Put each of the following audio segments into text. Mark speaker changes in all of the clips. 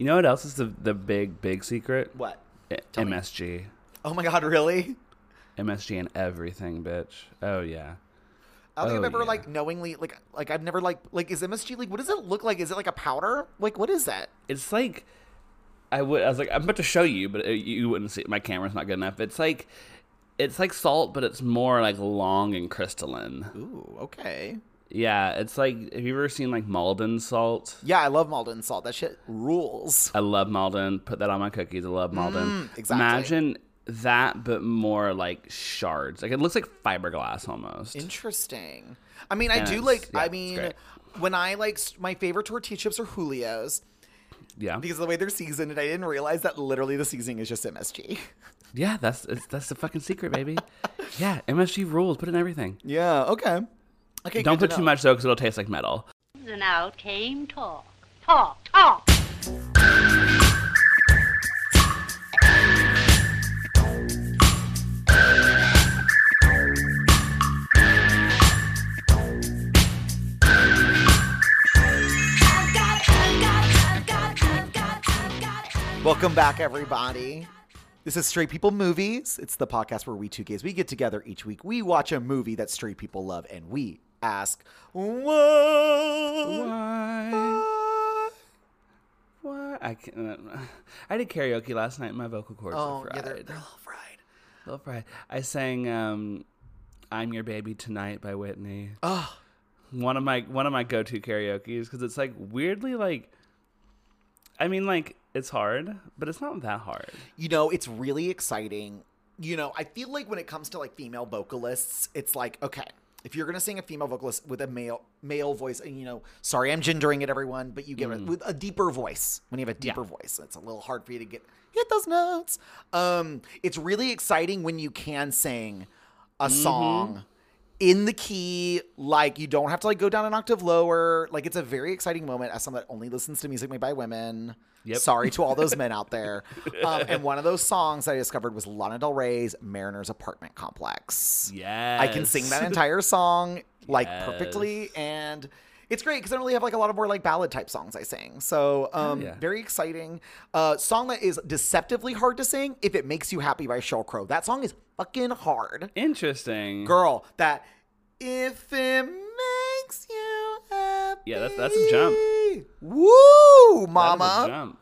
Speaker 1: You know what else is the the big big secret?
Speaker 2: What? Tell me.
Speaker 1: MSG.
Speaker 2: Oh my god, really?
Speaker 1: MSG and everything, bitch. Oh yeah.
Speaker 2: I don't think
Speaker 1: Oh,
Speaker 2: I've ever
Speaker 1: yeah.
Speaker 2: like knowingly like like I've never like like is MSG like what does it look like? Is it like a powder? Like what is that?
Speaker 1: It's like I would. I was like, I'm about to show you, but you wouldn't see. it. My camera's not good enough. It's like, it's like salt, but it's more like long and crystalline.
Speaker 2: Ooh, okay.
Speaker 1: Yeah, it's like. Have you ever seen like Maldon salt?
Speaker 2: Yeah, I love Maldon salt. That shit rules.
Speaker 1: I love Maldon. Put that on my cookies. I love Maldon.
Speaker 2: Mm, exactly.
Speaker 1: Imagine that, but more like shards. Like it looks like fiberglass almost.
Speaker 2: Interesting. I mean, I do like.
Speaker 1: yeah,
Speaker 2: I mean, when I like my favorite tortilla chips are Julio's
Speaker 1: yeah,
Speaker 2: because of the way they're seasoned, and I didn't realize that literally the seasoning is just MSG.
Speaker 1: yeah. That's that's the fucking secret, baby. yeah, MSG rules. Put in everything.
Speaker 2: Yeah. Okay. Okay.
Speaker 1: Don't
Speaker 2: good
Speaker 1: put
Speaker 2: to
Speaker 1: too much though, because it'll taste like metal.
Speaker 3: And out came talk. Talk, talk.
Speaker 2: Welcome back, everybody. This is Straight People Movies. It's the podcast where we two gays we get together each week. We watch a movie that straight people love, and we ask, "Why?
Speaker 1: Why? Why? I can't. I did karaoke last night. My vocal cords
Speaker 2: Oh,
Speaker 1: are fried.
Speaker 2: yeah, they're, they're a little fried.
Speaker 1: little fried. I sang um, "I'm Your Baby Tonight" by Whitney.
Speaker 2: Oh,
Speaker 1: One of my one of my go to karaoke's because it's like weirdly like. I mean, like it's hard, but it's not that hard.
Speaker 2: you know, it's really exciting. You know, I feel like when it comes to like female vocalists, it's like okay, if you're gonna sing a female vocalist with a male male voice, and you know, sorry, I'm gendering it, everyone, but you get it with a deeper voice. When you have a deeper voice, it's a little hard for you to get hit those notes. Um, it's really exciting when you can sing a song in the key, like you don't have to like go down an octave lower. Like it's a very exciting moment as someone that only listens to music made by women.
Speaker 1: Yep.
Speaker 2: Sorry to all those men out there. Um, and one of those songs I discovered was Lana Del Rey's Mariner's Apartment Complex.
Speaker 1: Yeah,
Speaker 2: I can sing that entire song like
Speaker 1: Yes.
Speaker 2: perfectly and it's great because I don't really have like a lot of more like ballad type songs I sing. So um
Speaker 1: yeah.
Speaker 2: very exciting. Uh song that is deceptively hard to sing if it makes you happy by Sheryl Crow. That song is fucking hard.
Speaker 1: Interesting.
Speaker 2: Girl, that if it makes you happy.
Speaker 1: Yeah, that's- that's a jump.
Speaker 2: Woo,
Speaker 1: That is a
Speaker 2: mama.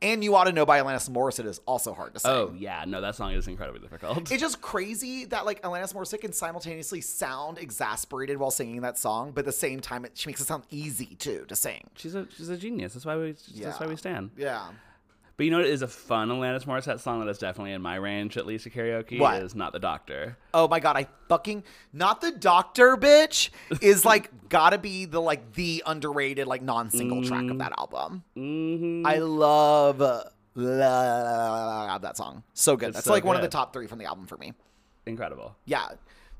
Speaker 2: And you ought to know by Alanis Morissette is also hard to sing.
Speaker 1: Oh yeah, no, that song is incredibly difficult.
Speaker 2: It's just crazy that like Alanis Morissette can simultaneously sound exasperated while singing that song, but at the same time, it, she makes it sound easy too to sing.
Speaker 1: she's a she's a genius. That's why we
Speaker 2: Yeah.
Speaker 1: that's why we stand.
Speaker 2: Yeah.
Speaker 1: But you know what is a fun Alanis Morissette song that is definitely in my range, at least a karaoke,
Speaker 2: What?
Speaker 1: is Not the Doctor.
Speaker 2: Oh my god, I fucking not the doctor bitch is like gotta be the like the underrated like non-single track of that album.
Speaker 1: Mm-hmm.
Speaker 2: I love love that song. So good.
Speaker 1: It's
Speaker 2: That's
Speaker 1: so
Speaker 2: like one of the top three from the album for me.
Speaker 1: Incredible.
Speaker 2: Yeah.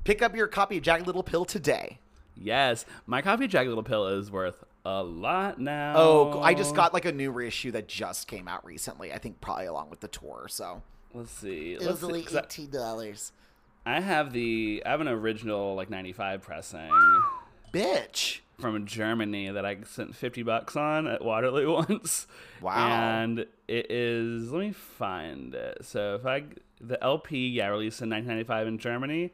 Speaker 2: Pick up your copy of Jagged Little Pill today.
Speaker 1: Yes. My copy of Jagged Little Pill is worth a lot now.
Speaker 2: Oh, I just got like a new reissue that just came out recently. I think probably along with the tour. So
Speaker 1: Let's see.
Speaker 2: it
Speaker 1: Let's
Speaker 2: was only
Speaker 1: see, 'cause
Speaker 2: eighteen dollars.
Speaker 1: I have the I have an original like 95 pressing
Speaker 2: Bitch.
Speaker 1: from Germany that I sent 50 bucks on at Waterloo once.
Speaker 2: Wow.
Speaker 1: And it is let me find it. So if I the LP yeah released in 1995 in Germany,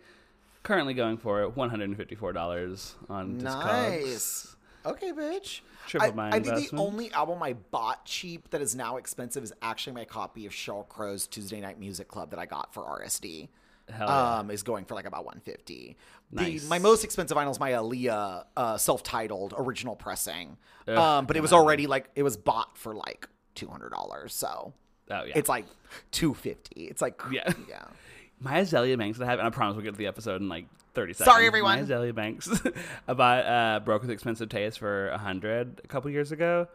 Speaker 1: currently going for $154 on Discogs.
Speaker 2: Nice. Okay, bitch.
Speaker 1: Tripled
Speaker 2: I,
Speaker 1: my
Speaker 2: I think the only album I bought cheap that is now expensive is actually my copy of Sheryl Crow's Tuesday Night Music Club that I got for RSD.
Speaker 1: Hell yeah.
Speaker 2: Um, is going for like about 150.
Speaker 1: Nice.
Speaker 2: The, my most expensive vinyl is my Aaliyah uh, self-titled original pressing.
Speaker 1: Ugh,
Speaker 2: um, but it was already like it was bought for like $200. So
Speaker 1: Oh yeah.
Speaker 2: it's like 250. It's like
Speaker 1: Yeah.
Speaker 2: yeah.
Speaker 1: My Azealia Banks that I have, and I promise we'll get to the episode in like 30 seconds.
Speaker 2: Sorry, everyone.
Speaker 1: Azealia Banks. I bought uh, Broke with Expensive Taste for 100 a couple years ago.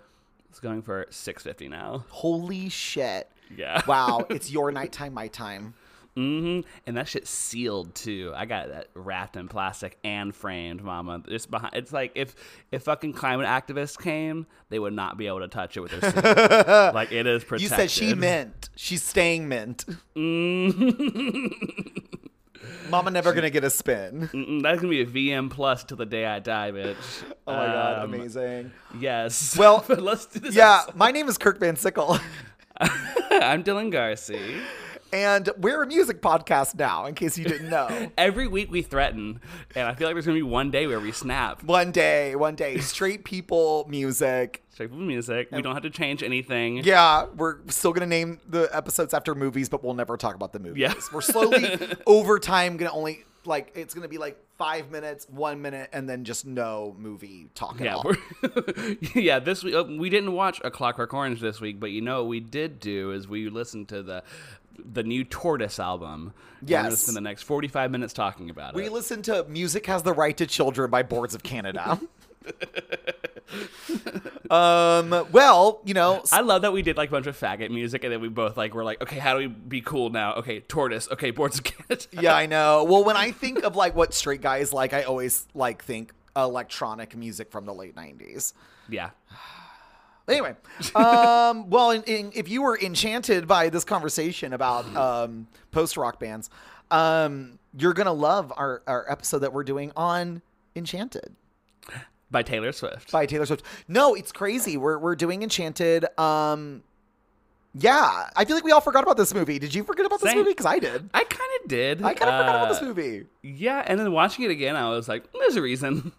Speaker 1: It's going for 650 now.
Speaker 2: Holy shit.
Speaker 1: Yeah.
Speaker 2: Wow, it's your nighttime, my time.
Speaker 1: Mm-hmm. And that shit's sealed too. I got that wrapped in plastic and framed, mama. It's behind. It's like if if fucking climate activists came, they would not be able to touch it with their suit. like it is protected.
Speaker 2: You said she mint. She's staying mint.
Speaker 1: Mm.
Speaker 2: Mama never gonna get a spin.
Speaker 1: Mm-mm, that's gonna be a VM plus till the day I die, bitch.
Speaker 2: Oh my god,
Speaker 1: Um,
Speaker 2: amazing.
Speaker 1: Yes.
Speaker 2: Well,
Speaker 1: let's do this.
Speaker 2: Yeah,
Speaker 1: episode.
Speaker 2: my name is Kirk Van Sickle,
Speaker 1: I'm Dylan Garcia.
Speaker 2: And we're a music podcast now. In case you didn't know,
Speaker 1: Every week we threaten, and I feel like there's gonna be one day where we snap.
Speaker 2: one day, one day, straight people music.
Speaker 1: Straight from music. We don't have to change anything.
Speaker 2: Yeah, we're still gonna name the episodes after movies, but we'll never talk about the movies.
Speaker 1: Yeah.
Speaker 2: We're slowly over time gonna only like it's gonna be like five minutes, one minute, and then just no movie talk at
Speaker 1: Yeah,
Speaker 2: all.
Speaker 1: yeah. This week uh, we didn't watch A Clockwork Orange this week, but you know what we did do is we listened to the the new Tortoise album. We're gonna
Speaker 2: Yes.
Speaker 1: spend the next forty five minutes talking about it.
Speaker 2: We
Speaker 1: it.
Speaker 2: listen to "Music Has the Right to Children" by Boards of Canada. um. Well, you know,
Speaker 1: I love that we did like a bunch of faggot music, and then we both like were like, okay, how do we be cool now? Okay, Tortoise. Okay, Boards of Canada.
Speaker 2: yeah, I know. Well, when I think of like what straight guys like, I always like think electronic music from the late '90s.
Speaker 1: yeah.
Speaker 2: Anyway, um, well, in, in, if you were enchanted by this conversation about um, post rock bands, um, you're gonna love our, our episode that we're doing on Enchanted
Speaker 1: By Taylor Swift.
Speaker 2: by Taylor Swift. No, it's crazy. We're we're doing Enchanted. Um, yeah, I feel like we all forgot about this movie. Did you forget about this
Speaker 1: Same.
Speaker 2: movie? Because I did.
Speaker 1: I kind of did.
Speaker 2: I kind of forgot about this
Speaker 1: Uh,
Speaker 2: movie.
Speaker 1: Yeah, and then watching it again, I was like, there's a reason.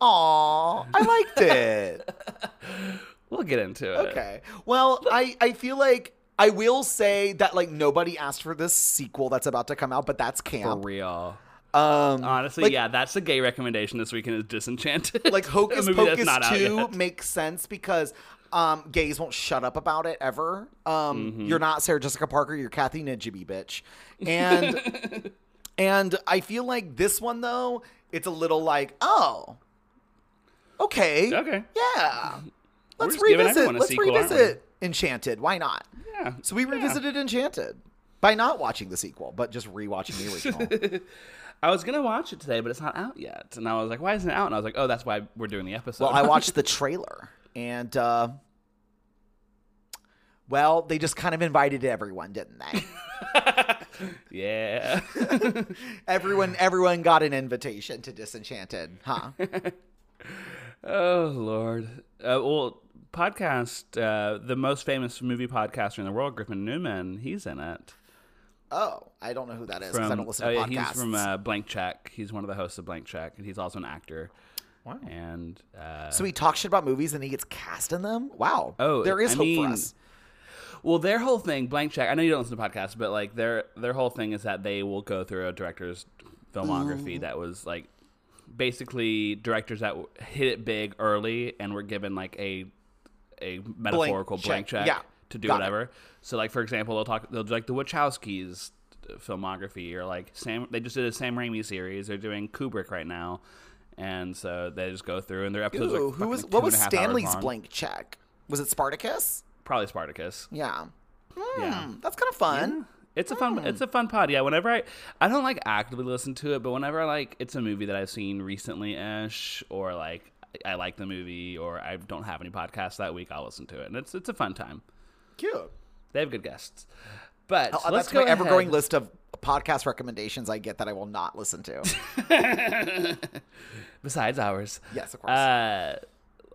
Speaker 2: Aw, I liked it.
Speaker 1: We'll get into it.
Speaker 2: Okay. Well, I I feel like I will say that like nobody asked for this sequel that's about to come out, but that's can
Speaker 1: For
Speaker 2: camp.
Speaker 1: real.
Speaker 2: Um,
Speaker 1: Honestly,
Speaker 2: like,
Speaker 1: yeah, that's the gay recommendation this weekend is Disenchanted.
Speaker 2: Like Hocus Pocus two makes sense because um, gays won't shut up about it ever. Um,
Speaker 1: Mm-hmm.
Speaker 2: You're not Sarah Jessica Parker. You're Kathy Najimy, bitch. And and I feel like this one though, it's a little like oh, okay,
Speaker 1: Okay.
Speaker 2: yeah. Let's revisit. Let's
Speaker 1: sequel,
Speaker 2: revisit Enchanted. Why not?
Speaker 1: Yeah.
Speaker 2: So we revisited Enchanted by not watching the sequel, but just rewatching the original.
Speaker 1: I was gonna watch it today, but it's not out yet. And I was like, "Why isn't it out?" And I was like, "Oh, that's why we're doing the episode."
Speaker 2: well, I watched the trailer, and uh, well, they just kind of invited everyone, didn't they?
Speaker 1: yeah.
Speaker 2: everyone, everyone got an invitation to Disenchanted, huh?
Speaker 1: oh Lord. Uh, well, podcast, uh, the most famous movie podcaster in the world, Griffin Newman, he's in it.
Speaker 2: Oh, I don't know who that is because I don't listen
Speaker 1: oh,
Speaker 2: to
Speaker 1: yeah,
Speaker 2: podcasts.
Speaker 1: he's from uh, Blank Check. He's one of the hosts of Blank Check, and he's also an actor.
Speaker 2: Wow.
Speaker 1: And uh,
Speaker 2: so he talks shit about movies and he gets cast in them. Wow.
Speaker 1: Oh,
Speaker 2: there is
Speaker 1: I
Speaker 2: hope
Speaker 1: mean,
Speaker 2: for us.
Speaker 1: Well, their whole thing, blank check. I know you don't listen to podcasts, but like their their whole thing is that they will go through a director's filmography that was like basically directors that hit it big early and were given like a a metaphorical blank,
Speaker 2: check.
Speaker 1: check,
Speaker 2: Yeah.
Speaker 1: to do
Speaker 2: Got it.
Speaker 1: whatever. So like for example, they'll talk they'll do like the Wachowskis filmography or like Sam they just did a Sam Raimi series. They're doing Kubrick right now. And so they just go through and their episodes
Speaker 2: Ooh,
Speaker 1: like
Speaker 2: who was what was
Speaker 1: and a half hours
Speaker 2: Stanley's blank check? Was it Spartacus?
Speaker 1: Probably Spartacus.
Speaker 2: Yeah. Hmm,
Speaker 1: Yeah.
Speaker 2: That's kind of fun.
Speaker 1: It's a fun. It's a fun pod. Yeah. Whenever I, I don't like actively listen to it, but whenever I like, it's a movie that I've seen recently ish, or like I like the movie, or I don't have any podcasts that week, I'll listen to it, and it's it's a fun time.
Speaker 2: Cute.
Speaker 1: They have good guests. But
Speaker 2: Oh,
Speaker 1: let's
Speaker 2: that's
Speaker 1: go
Speaker 2: my ever growing list of podcast recommendations I get that I will not listen to.
Speaker 1: Besides ours.
Speaker 2: yes, of course.
Speaker 1: Uh,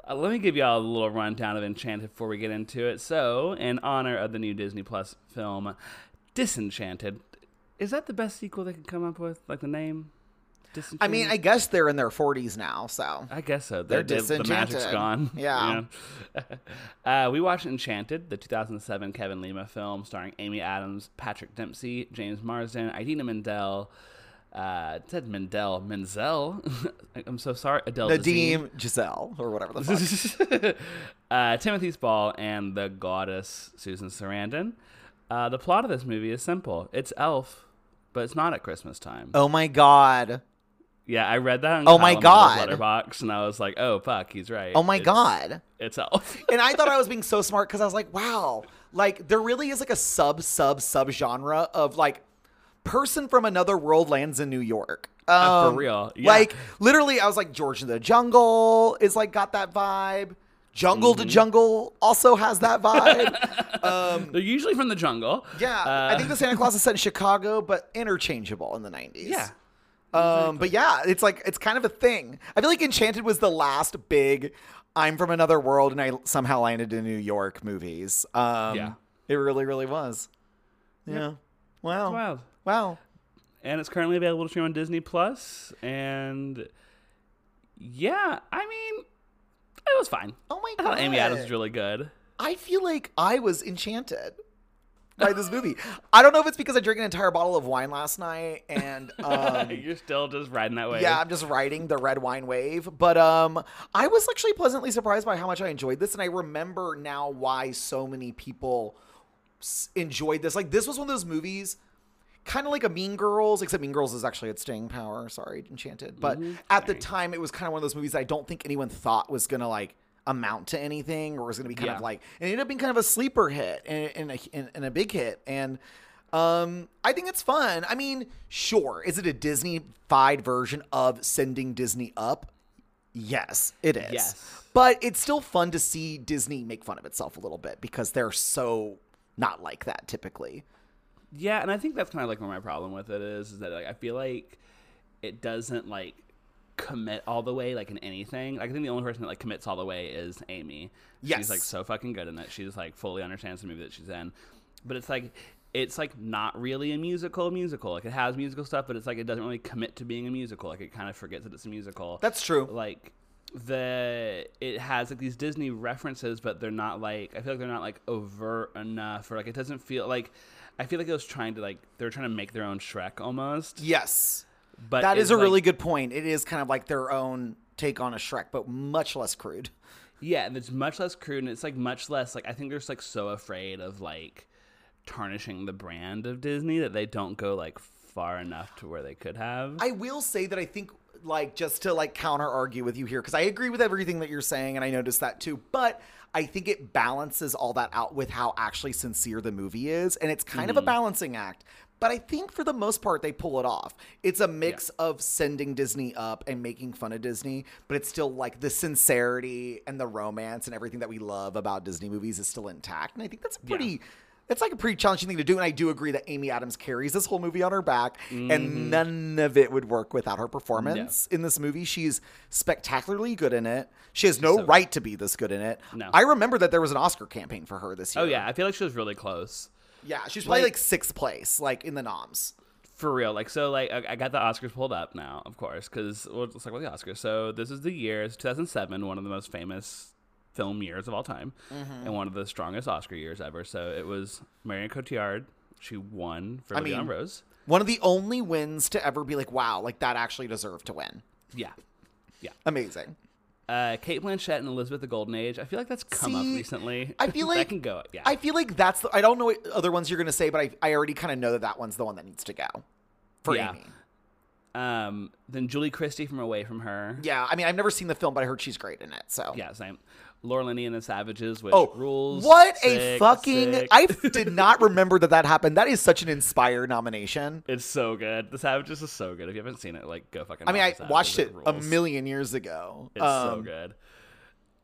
Speaker 1: uh, let me give y'all a little rundown of Enchanted before we get into it. So, in honor of the new Disney Plus film, Disenchanted, is that the best sequel they could come up with? Like the name? Disenchanted?
Speaker 2: I mean, I guess they're in their 40s now, so.
Speaker 1: I guess so.
Speaker 2: They're
Speaker 1: The- the, the magic's
Speaker 2: disenchanted.
Speaker 1: gone.
Speaker 2: Yeah.
Speaker 1: Uh, we watched Enchanted, the 2007 Kevin Lima film starring Amy Adams, Patrick Dempsey, James Marsden, Idina Menzel. Uh, it said Mendel. Menzel. I'm so sorry. Adele.
Speaker 2: Nadim Giselle, or whatever the fuck.
Speaker 1: uh, Timothy Spall and the goddess Susan Sarandon. Uh, the plot of this movie is simple. It's Elf, but it's not at Christmas time.
Speaker 2: oh my god.
Speaker 1: Yeah, I read that. On
Speaker 2: Oh my God.
Speaker 1: Letterboxd, and I was like, "Oh fuck, he's right."
Speaker 2: Oh my
Speaker 1: It's-
Speaker 2: god.
Speaker 1: it's Elf.
Speaker 2: And I thought I was being so smart because I was like, wow, like there really is like a sub sub sub genre of like person from another world lands in New York.
Speaker 1: Uh, for
Speaker 2: Um,
Speaker 1: real, yeah.
Speaker 2: Like literally, I was like George in the Jungle is like got that vibe. Jungle
Speaker 1: Mm-hmm.
Speaker 2: to Jungle also has that vibe. um,
Speaker 1: They're usually from the jungle.
Speaker 2: yeah,
Speaker 1: Uh,
Speaker 2: I think the Santa Claus is set in Chicago, but interchangeable in the 90s.
Speaker 1: Yeah.
Speaker 2: Um, but yeah, it's like it's kind of a thing. I feel like Enchanted was the last big I'm from another world and I somehow landed in New York movies. Um,
Speaker 1: Yeah.
Speaker 2: It really, really was. Yeah. Wow.
Speaker 1: It's wild.
Speaker 2: Wow.
Speaker 1: and it's currently available to stream on Disney Plus. And yeah, I mean, it was fine.
Speaker 2: Oh my god.
Speaker 1: I thought Amy Adams was really good.
Speaker 2: I feel like I was enchanted by this movie. I don't know if it's because I drank an entire bottle of wine last night and um,
Speaker 1: You're still just riding that wave.
Speaker 2: yeah, I'm just riding the red wine wave. But um, I was actually pleasantly surprised by how much I enjoyed this, and I remember now why so many people s- enjoyed this. Like this was one of those movies. Kind of like a Mean Girls, except Mean Girls is actually at staying power. Sorry, Enchanted. But at the time, it was kind of one of those movies that I don't think anyone thought was gonna like amount to anything, or was gonna be kind
Speaker 1: Yeah.
Speaker 2: of like. It ended up being kind of a sleeper hit and, and, a, and, and a big hit. And um, I think it's fun. I mean, sure, is it a Disney-fied version of Sending Disney Up? Yes, it is.
Speaker 1: Yes.
Speaker 2: But it's still fun to see Disney make fun of itself a little bit because they're so not like that typically.
Speaker 1: Yeah, and I think that's kind of like where my problem with it is, is that like I feel like it doesn't like commit all the way like in anything. Like I think the only person that like commits all the way is Amy.
Speaker 2: Yes.
Speaker 1: She's like so fucking good in it. She's like fully understands the movie that she's in. But it's like it's like not really a musical musical. Like it has musical stuff, but it's like it doesn't really commit to being a musical. Like it kind of forgets that it's a musical.
Speaker 2: That's true.
Speaker 1: like the it has like these Disney references, but they're not like I feel like they're not like overt enough, or like it doesn't feel like I feel like it was trying to like they're trying to make their own Shrek almost.
Speaker 2: Yes.
Speaker 1: But
Speaker 2: that is a
Speaker 1: like-
Speaker 2: really good point. It is kind of like their own take on a Shrek, but much less crude.
Speaker 1: yeah, and it's much less crude, and it's like much less like I think they're just like so afraid of like tarnishing the brand of Disney that they don't go like far enough to where they could have.
Speaker 2: I will say that I think like just to like counter argue with you here because I agree with everything that you're saying and I noticed that too, but I think it balances all that out with how actually sincere the movie is and it's kind of a mm-hmm. balancing act. But I think for the most part they pull it off. It's a mix of sending Disney up and making fun of Disney, but it's still like the sincerity and the romance and everything that we love about Disney movies is still intact. And I think that's pretty it's like a pretty challenging thing to do, and I do agree that Amy Adams carries this whole movie on her back,
Speaker 1: Mm-hmm.
Speaker 2: and none of it would work without her performance in this movie. She's spectacularly good in it. She has no
Speaker 1: so good.
Speaker 2: right to be this good in it.
Speaker 1: No.
Speaker 2: I remember that there was an Oscar campaign for her this year.
Speaker 1: oh yeah, I feel like she was really close.
Speaker 2: Yeah, she's probably
Speaker 1: Like-
Speaker 2: like sixth place, like in the noms.
Speaker 1: For real, like so, like I got the Oscars pulled up now, of course, because well, let's talk about the Oscars. So this is the year, it's 2007, one of the most famous film years of all time,
Speaker 2: Mm-hmm.
Speaker 1: and one of the strongest Oscar years ever. So it was Marion Cotillard. She won for
Speaker 2: I
Speaker 1: Leon
Speaker 2: mean-
Speaker 1: Rose.
Speaker 2: One of the only wins to ever be like, wow, like that actually deserved to win.
Speaker 1: Yeah, yeah.
Speaker 2: Amazing.
Speaker 1: Uh, Cate Blanchett and Elizabeth: The Golden Age. I feel like that's come up recently.
Speaker 2: I feel like that
Speaker 1: can go. Up, yeah,
Speaker 2: I feel like that's the, I don't know what other ones you're gonna say, but I, I already kind of know that that one's the one that needs to go for
Speaker 1: Yeah.
Speaker 2: Amy.
Speaker 1: um, then Julie Christie from Away from Her.
Speaker 2: Yeah, I mean, I've never seen the film, but I heard she's great in it. So
Speaker 1: Yeah, same. Laura Linney and the Savages, which
Speaker 2: Oh,
Speaker 1: rules.
Speaker 2: what a fucking!
Speaker 1: sick.
Speaker 2: I did not remember that that happened. That is such an inspired nomination.
Speaker 1: It's so good. The Savages is so good. If you haven't seen it, like go fucking.
Speaker 2: I mean, I
Speaker 1: The
Speaker 2: watched
Speaker 1: Savages.
Speaker 2: it a million years ago.
Speaker 1: It's so
Speaker 2: Um,
Speaker 1: good.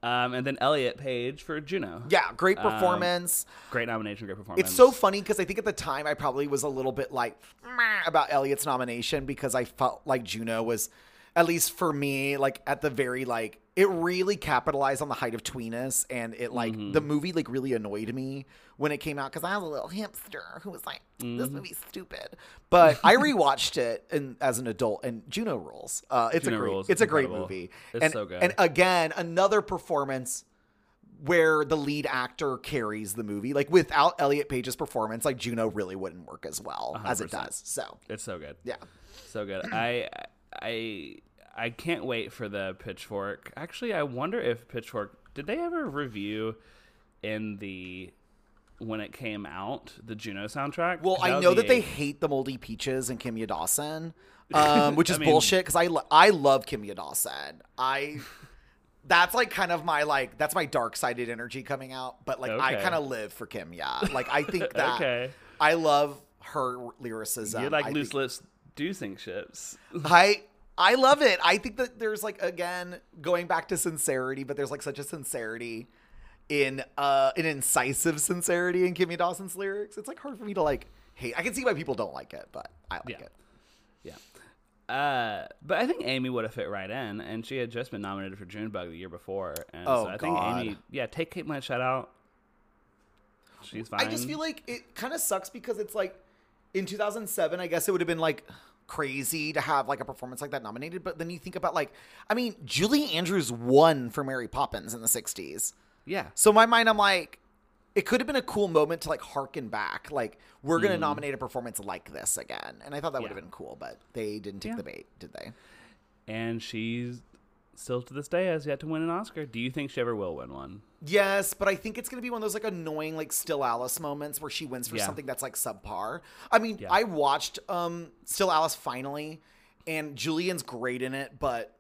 Speaker 1: Um, and then Elliot Page for Juno.
Speaker 2: Yeah, great
Speaker 1: Um,
Speaker 2: performance.
Speaker 1: Great nomination, great performance.
Speaker 2: it's so funny because I think at the time I probably was a little bit like about Elliot's nomination because I felt like Juno was, at least for me, like at the very like it really capitalized on the height of tweeness and it like
Speaker 1: Mm-hmm.
Speaker 2: the movie like really annoyed me when it came out because I was a little hipster who was like this
Speaker 1: Mm-hmm.
Speaker 2: movie's stupid. But I rewatched it and as an adult and Juno rules. Uh, it's
Speaker 1: Juno
Speaker 2: a great
Speaker 1: rules.
Speaker 2: it's a great movie.
Speaker 1: It's
Speaker 2: and,
Speaker 1: so good.
Speaker 2: And again, another performance where the lead actor carries the movie. Like without Elliot Page's performance, like Juno really wouldn't work as well as it does. So
Speaker 1: It's so good.
Speaker 2: yeah.
Speaker 1: So good. I I I can't wait for the Pitchfork. Actually, I wonder if Pitchfork did they ever review in the when it came out the Juno soundtrack?
Speaker 2: Well, I know that they hate the Moldy Peaches and Kimya Dawson, um, which is
Speaker 1: I mean-
Speaker 2: bullshit because I lo- I love Kimya Dawson. I that's like kind of my like that's my dark sided energy coming out, but like I kind of live for Kimya. Like I think that
Speaker 1: Okay.
Speaker 2: I love her lyricism.
Speaker 1: you like
Speaker 2: I
Speaker 1: loose
Speaker 2: think-
Speaker 1: lips do sing ships.
Speaker 2: I I love it. I think that there's like again going back to sincerity, but there's like such a sincerity in uh an incisive sincerity in Kimya Dawson's lyrics. It's like hard for me to like hate. I can see why people don't like it, but I like
Speaker 1: Yeah.
Speaker 2: it.
Speaker 1: Yeah. Uh, but I think Amy would have fit right in, and she had just been nominated for Junebug the year before, and
Speaker 2: Oh,
Speaker 1: so I think
Speaker 2: God.
Speaker 1: Amy, yeah, take Cate Blanchett out. She's fine.
Speaker 2: I just feel like it kind of sucks because it's like in 2007, I guess it would have been like crazy to have like a performance like that nominated. But then you think about like, I mean, Julie Andrews won for Mary Poppins in the 60s.
Speaker 1: yeah,
Speaker 2: So in my mind, I'm like, it could have been a cool moment to like harken back. Like, we're going to nominate a performance like this again. And I thought that would
Speaker 1: Mm.
Speaker 2: Have been cool, but they didn't take
Speaker 1: Yeah.
Speaker 2: the bait, did they?
Speaker 1: and she's still to this day has yet to win an Oscar. Do you think she ever will win one?
Speaker 2: Yes, but I think it's going to be one of those like annoying like Still Alice moments where she wins for
Speaker 1: Yeah.
Speaker 2: something that's like subpar. I mean,
Speaker 1: Yeah.
Speaker 2: I watched um Still Alice finally and Julianne's great in it, but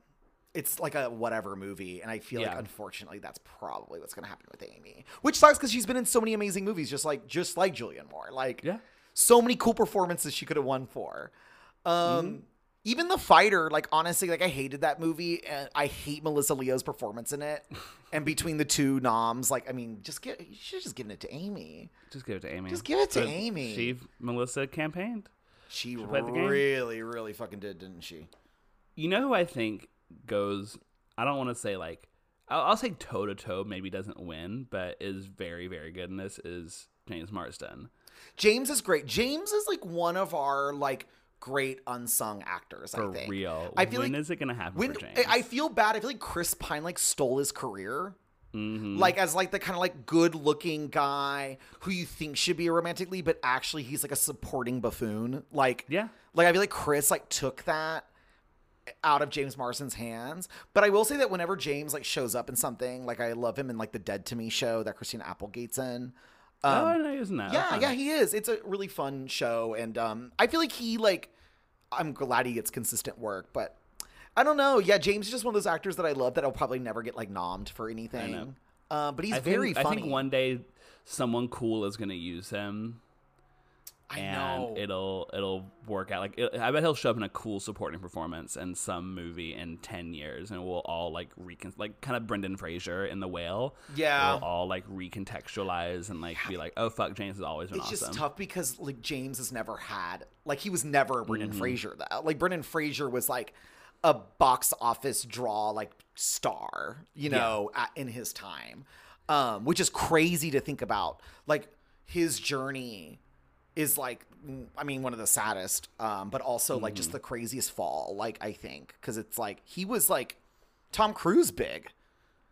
Speaker 2: it's like a whatever movie and I feel like unfortunately that's probably what's going to happen with Amy. Which sucks cuz she's been in so many amazing movies just like just like Julianne Moore. Like
Speaker 1: Yeah.
Speaker 2: so many cool performances she could have won for. Um even the fighter, like honestly, like I hated that movie, and I hate Melissa Leo's performance in it. and between the two noms, like I mean, just get you should have just given it to Amy.
Speaker 1: Just give it to Amy.
Speaker 2: Just give it to Amy.
Speaker 1: She, Melissa campaigned.
Speaker 2: She
Speaker 1: played the game?
Speaker 2: really, really fucking did, didn't she?
Speaker 1: You know who I think goes? I don't want to say like I'll, I'll say toe to toe. Maybe doesn't win, but is very very good in this. Is James Marsden?
Speaker 2: James is great. James is like one of our like great unsung actors.
Speaker 1: For
Speaker 2: I think.
Speaker 1: real.
Speaker 2: I feel
Speaker 1: when
Speaker 2: like
Speaker 1: is it gonna happen
Speaker 2: when
Speaker 1: for James?
Speaker 2: I feel bad. I feel like Chris Pine like stole his career.
Speaker 1: Mhm.
Speaker 2: like as like the kind of like good looking guy who you think should be a romantic lead but actually he's like a supporting buffoon like
Speaker 1: Yeah.
Speaker 2: like i feel like chris like took that out of james marsden's hands but i will say that whenever james like shows up in something like i love him in like the dead to me show that christina applegate's in
Speaker 1: oh,
Speaker 2: um,
Speaker 1: I didn't he was in that.
Speaker 2: yeah yeah he is it's a really fun show and um i feel like he like i'm glad he gets consistent work but i don't know. Yeah james is just one of those actors that i love that i'll probably never get like nommed for anything. Uh, but he's
Speaker 1: I
Speaker 2: very
Speaker 1: think,
Speaker 2: funny
Speaker 1: I think one day someone cool is gonna use him,
Speaker 2: I
Speaker 1: and
Speaker 2: know.
Speaker 1: it'll it'll work out. Like it, I bet he'll show up in a cool supporting performance in some movie in ten years, and we'll all like recon like kind of Brendan Fraser in The Whale.
Speaker 2: Yeah.
Speaker 1: we'll all like recontextualize and like be like, oh fuck, James has always been
Speaker 2: it's
Speaker 1: awesome.
Speaker 2: just tough because like James has never had like he was never Brendan
Speaker 1: Mm-hmm.
Speaker 2: Fraser though. Like Brendan Fraser was like a box office draw like star, you know, at, in his time. Um, which is crazy to think about. Like his journey is like mm, I mean one of the saddest um but also like
Speaker 1: Mm-hmm.
Speaker 2: just the craziest fall like I think cuz it's like he was like Tom Cruise big,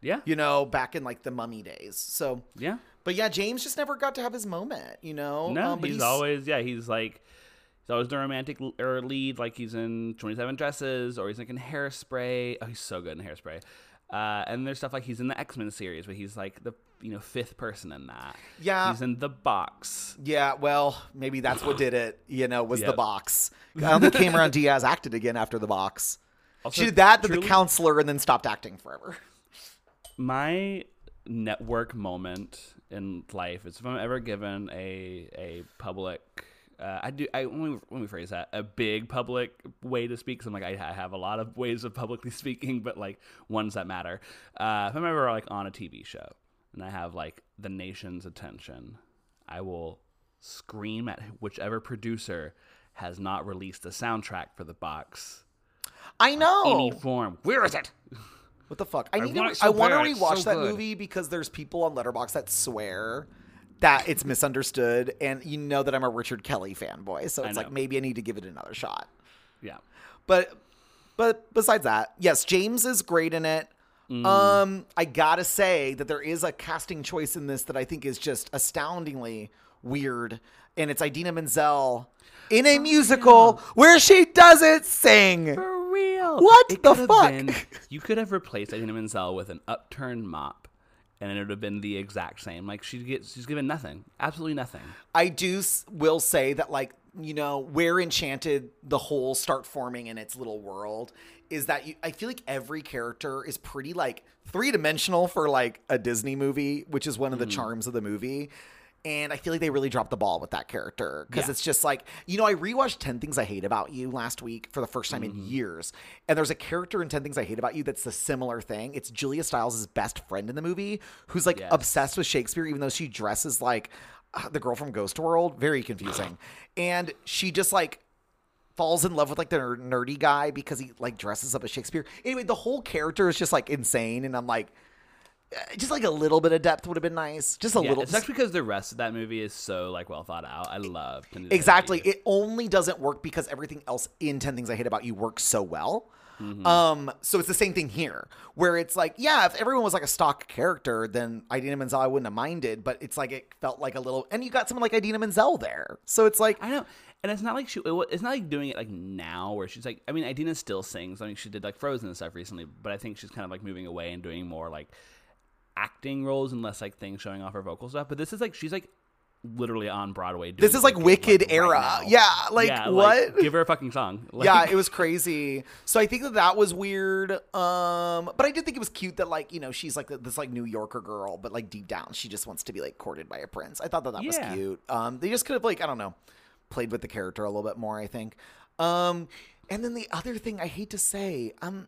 Speaker 1: Yeah,
Speaker 2: you know, back in like the mummy days. So
Speaker 1: yeah.
Speaker 2: but yeah, James just never got to have his moment, you know.
Speaker 1: No,
Speaker 2: Um, but
Speaker 1: he's, always yeah. He's like he's always the romantic l- or lead, like he's in Twenty Seven Dresses, or he's like in Hairspray. Oh, he's so good in Hairspray. Uh, and there's stuff like he's in the X Men series, but he's like the you know fifth person in that.
Speaker 2: Yeah.
Speaker 1: he's in the box.
Speaker 2: Yeah, well, maybe that's what did it. You know, was the box. I don't think Cameron Diaz acted again after the box.
Speaker 1: Also,
Speaker 2: She did that, then the counselor, and then stopped acting forever.
Speaker 1: my network moment in life is if I'm ever given a a public. Uh, I do. I let me, let me phrase that a big public way to speak. 'cause I'm like I, I have a lot of ways of publicly speaking, but like ones that matter. Uh, if I'm ever like on a TV show and I have like the nation's attention, I will scream at whichever producer has not released a soundtrack for the box.
Speaker 2: I know.
Speaker 1: Any form. Where is it?
Speaker 2: What the fuck? I need
Speaker 1: want
Speaker 2: to.
Speaker 1: so
Speaker 2: I want to rewatch
Speaker 1: so
Speaker 2: that
Speaker 1: good.
Speaker 2: movie because there's people on Letterboxd that swear that it's misunderstood, and you know that I'm a Richard Kelly fanboy, so it's like maybe I need to give it another shot.
Speaker 1: Yeah.
Speaker 2: But but besides that, yes, James is great in it.
Speaker 1: Mm.
Speaker 2: Um, I gotta say that there is a casting choice in this that I think is just astoundingly weird, and it's Idina Menzel in a musical where she doesn't sing.
Speaker 1: For real.
Speaker 2: What
Speaker 1: It
Speaker 2: the fuck?
Speaker 1: been- you could have replaced Idina Menzel with an upturned mop, and it would have been the exact same. Like she gets, she's given nothing, absolutely nothing.
Speaker 2: I do will say that like you know where Enchanted the whole start forming in its little world is that you, I feel like every character is pretty like three dimensional for like a Disney movie, which is one of the charms of the movie. And I feel like they really dropped the ball with that character because
Speaker 1: Yeah.
Speaker 2: it's just like, you know, I rewatched 10 Things I Hate About You last week for the first time
Speaker 1: Mm-hmm.
Speaker 2: in years. And there's a character in 10 Things I Hate About You that's a similar thing. It's Julia Stiles' best friend in the movie who's like
Speaker 1: Yes.
Speaker 2: obsessed with Shakespeare, even though she dresses like the girl from Ghost World. Very confusing. and she just like falls in love with like the ner- nerdy guy because he like dresses up as Shakespeare. Anyway, the whole character is just like insane. And I'm like, eh, just like a little bit of depth would have been nice. Just a
Speaker 1: Yeah,
Speaker 2: little.
Speaker 1: it's actually because the rest of that movie is so like well thought out. I love Ten Things I Hate
Speaker 2: Exactly. It only doesn't work because everything else in 10 Things I Hate About You works so well.
Speaker 1: Mm-hmm.
Speaker 2: Um, so it's the same thing here, where it's like, yeah, if everyone was like a stock character, then Idina Menzel I wouldn't have minded, but it's like it felt like a little, and you got someone like Idina Menzel there, so it's like,
Speaker 1: I know, and it's not like she. It's not like doing it like now, where she's like. I mean, Idina still sings. I mean, she did like Frozen and stuff recently, but I think she's kind of like moving away and doing more like acting roles and less like things showing off her vocal stuff. But this is like she's like literally on Broadway. Doing
Speaker 2: This is like Wicked
Speaker 1: right
Speaker 2: era.
Speaker 1: now.
Speaker 2: Yeah, like,
Speaker 1: Yeah,
Speaker 2: what?
Speaker 1: give her a fucking song. Like,
Speaker 2: yeah, it was crazy. So I think that that was weird. Um, but I did think it was cute that like you know she's like this like New Yorker girl, but like deep down she just wants to be like courted by a prince. I thought that that
Speaker 1: Yeah.
Speaker 2: was cute. Um, they just could have like I don't know, played with the character a little bit more. I think. Um, and then the other thing I hate to say, um,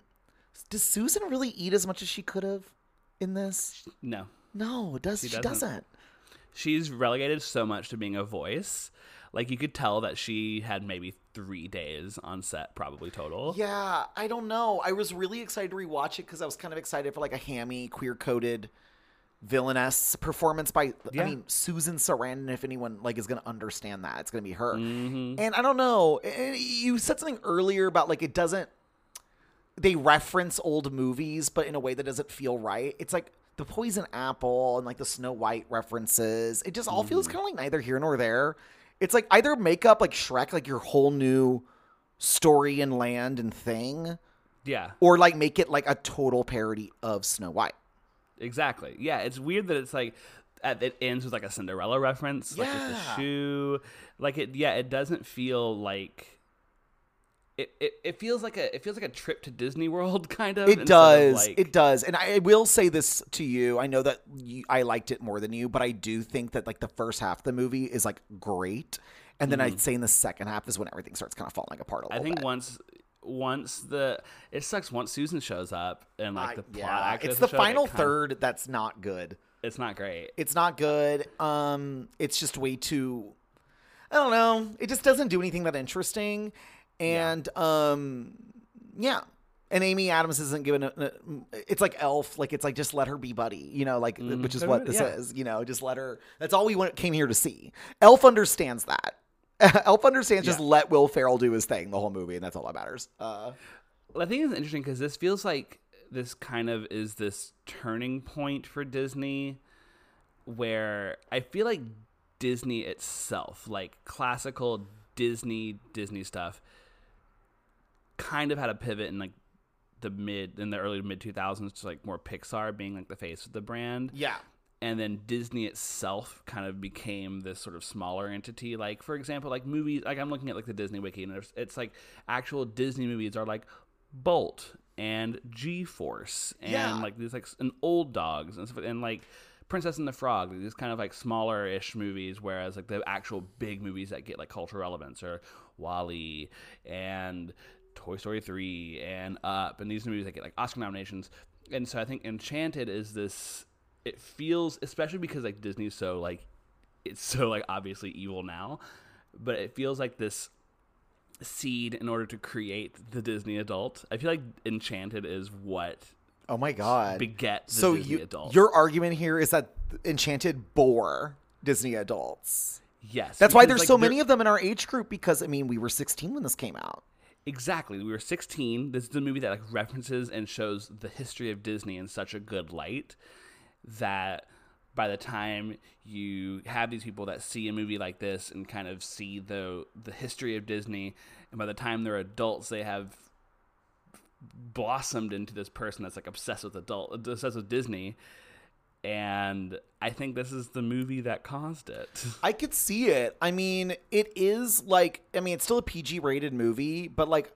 Speaker 2: does Susan really eat as much as she could have in this?
Speaker 1: no.
Speaker 2: No, does she,
Speaker 1: doesn't.
Speaker 2: doesn't.
Speaker 1: She's relegated so much to being a voice. Like you could tell that she had maybe three days on set, probably total.
Speaker 2: Yeah, I don't know. I was really excited to rewatch it because I was kind of excited for like a hammy, queer coded villainess performance by
Speaker 1: Yeah.
Speaker 2: I mean Susan Sarandon. If anyone like is going to understand that, it's going to be her.
Speaker 1: Mm-hmm.
Speaker 2: And I don't know. You said something earlier about like it doesn't. They reference old movies, but in a way that doesn't feel right. It's like the Poison Apple and like the Snow White references. It just all
Speaker 1: Mm-hmm.
Speaker 2: feels kind of like neither here nor there. It's like either make up like Shrek, like your whole new story and land and thing,
Speaker 1: Yeah,
Speaker 2: or like make it like a total parody of Snow White.
Speaker 1: exactly. Yeah, it's weird that it's like at, it ends with like a Cinderella reference, like with the shoe. Like it, yeah, it doesn't feel like. It, it, it feels like a it feels like a trip to Disney World kind of.
Speaker 2: It
Speaker 1: instead of,
Speaker 2: does.
Speaker 1: like-
Speaker 2: it does. And I will say this to you. I know that you, I liked it more than you, but I do think that like the first half of the movie is like great. And then I'd say in the second half is when everything starts kind of falling apart a
Speaker 1: Mm-hmm. I think
Speaker 2: bit.
Speaker 1: once once the it sucks once Susan shows up and like
Speaker 2: I-
Speaker 1: the plot
Speaker 2: yeah, it's the
Speaker 1: show it
Speaker 2: final
Speaker 1: kinda-
Speaker 2: third that's not good.
Speaker 1: It's not great.
Speaker 2: It's not good. Um, it's just way too. I don't know. It just doesn't do anything that interesting, and um, yeah. And Amy Adams isn't given. A, a- it's like Elf. Like it's like just let her be buddy. You know, like which is what this
Speaker 1: Yeah.
Speaker 2: is. You know, just let her. That's all we went, came here to see. Elf understands that. Elf understands. Just let Will Ferrell do his thing the whole movie, and that's all that matters. Uh,
Speaker 1: Well, I think it's interesting because this feels like this kind of is this turning point for Disney where I feel like Disney itself, like classical Disney Disney stuff, kind of had a pivot in like the mid in the early to mid 2000s to like more Pixar being like the face of the brand.
Speaker 2: yeah.
Speaker 1: and then Disney itself kind of became this sort of smaller entity. Like for example, like movies. Like I'm looking at like the Disney wiki, and there's, it's like actual Disney movies are like Bolt and G Force and
Speaker 2: Yeah.
Speaker 1: like these like and Old Dogs and stuff, and like Princess and the Frog. These kind of like smaller ish movies, whereas like the actual big movies that get like cultural relevance are WALL-E and Toy Story 3 and Up and these movies that get like Oscar nominations. And so I think Enchanted is this it feels especially because like Disney's so like it's so like obviously evil now, but it feels like this seed in order to create the Disney adult. I feel like Enchanted is what
Speaker 2: Oh my god.
Speaker 1: beget the
Speaker 2: so
Speaker 1: Disney
Speaker 2: you,
Speaker 1: adult.
Speaker 2: your argument here is that Enchanted bore Disney adults.
Speaker 1: yes.
Speaker 2: That's why there's
Speaker 1: like,
Speaker 2: so many of them in our age group because I mean we were 16 when this came out.
Speaker 1: Exactly. We were 16. This is a movie that like references and shows the history of Disney in such a good light that by the time you have these people that see a movie like this and kind of see the the history of Disney and by the time they're adults they have blossomed into this person that's like obsessed with adult obsessed with Disney and I think this is the movie that caused it.
Speaker 2: I could see it. I mean, it is like I mean, it's still a PG rated movie, but like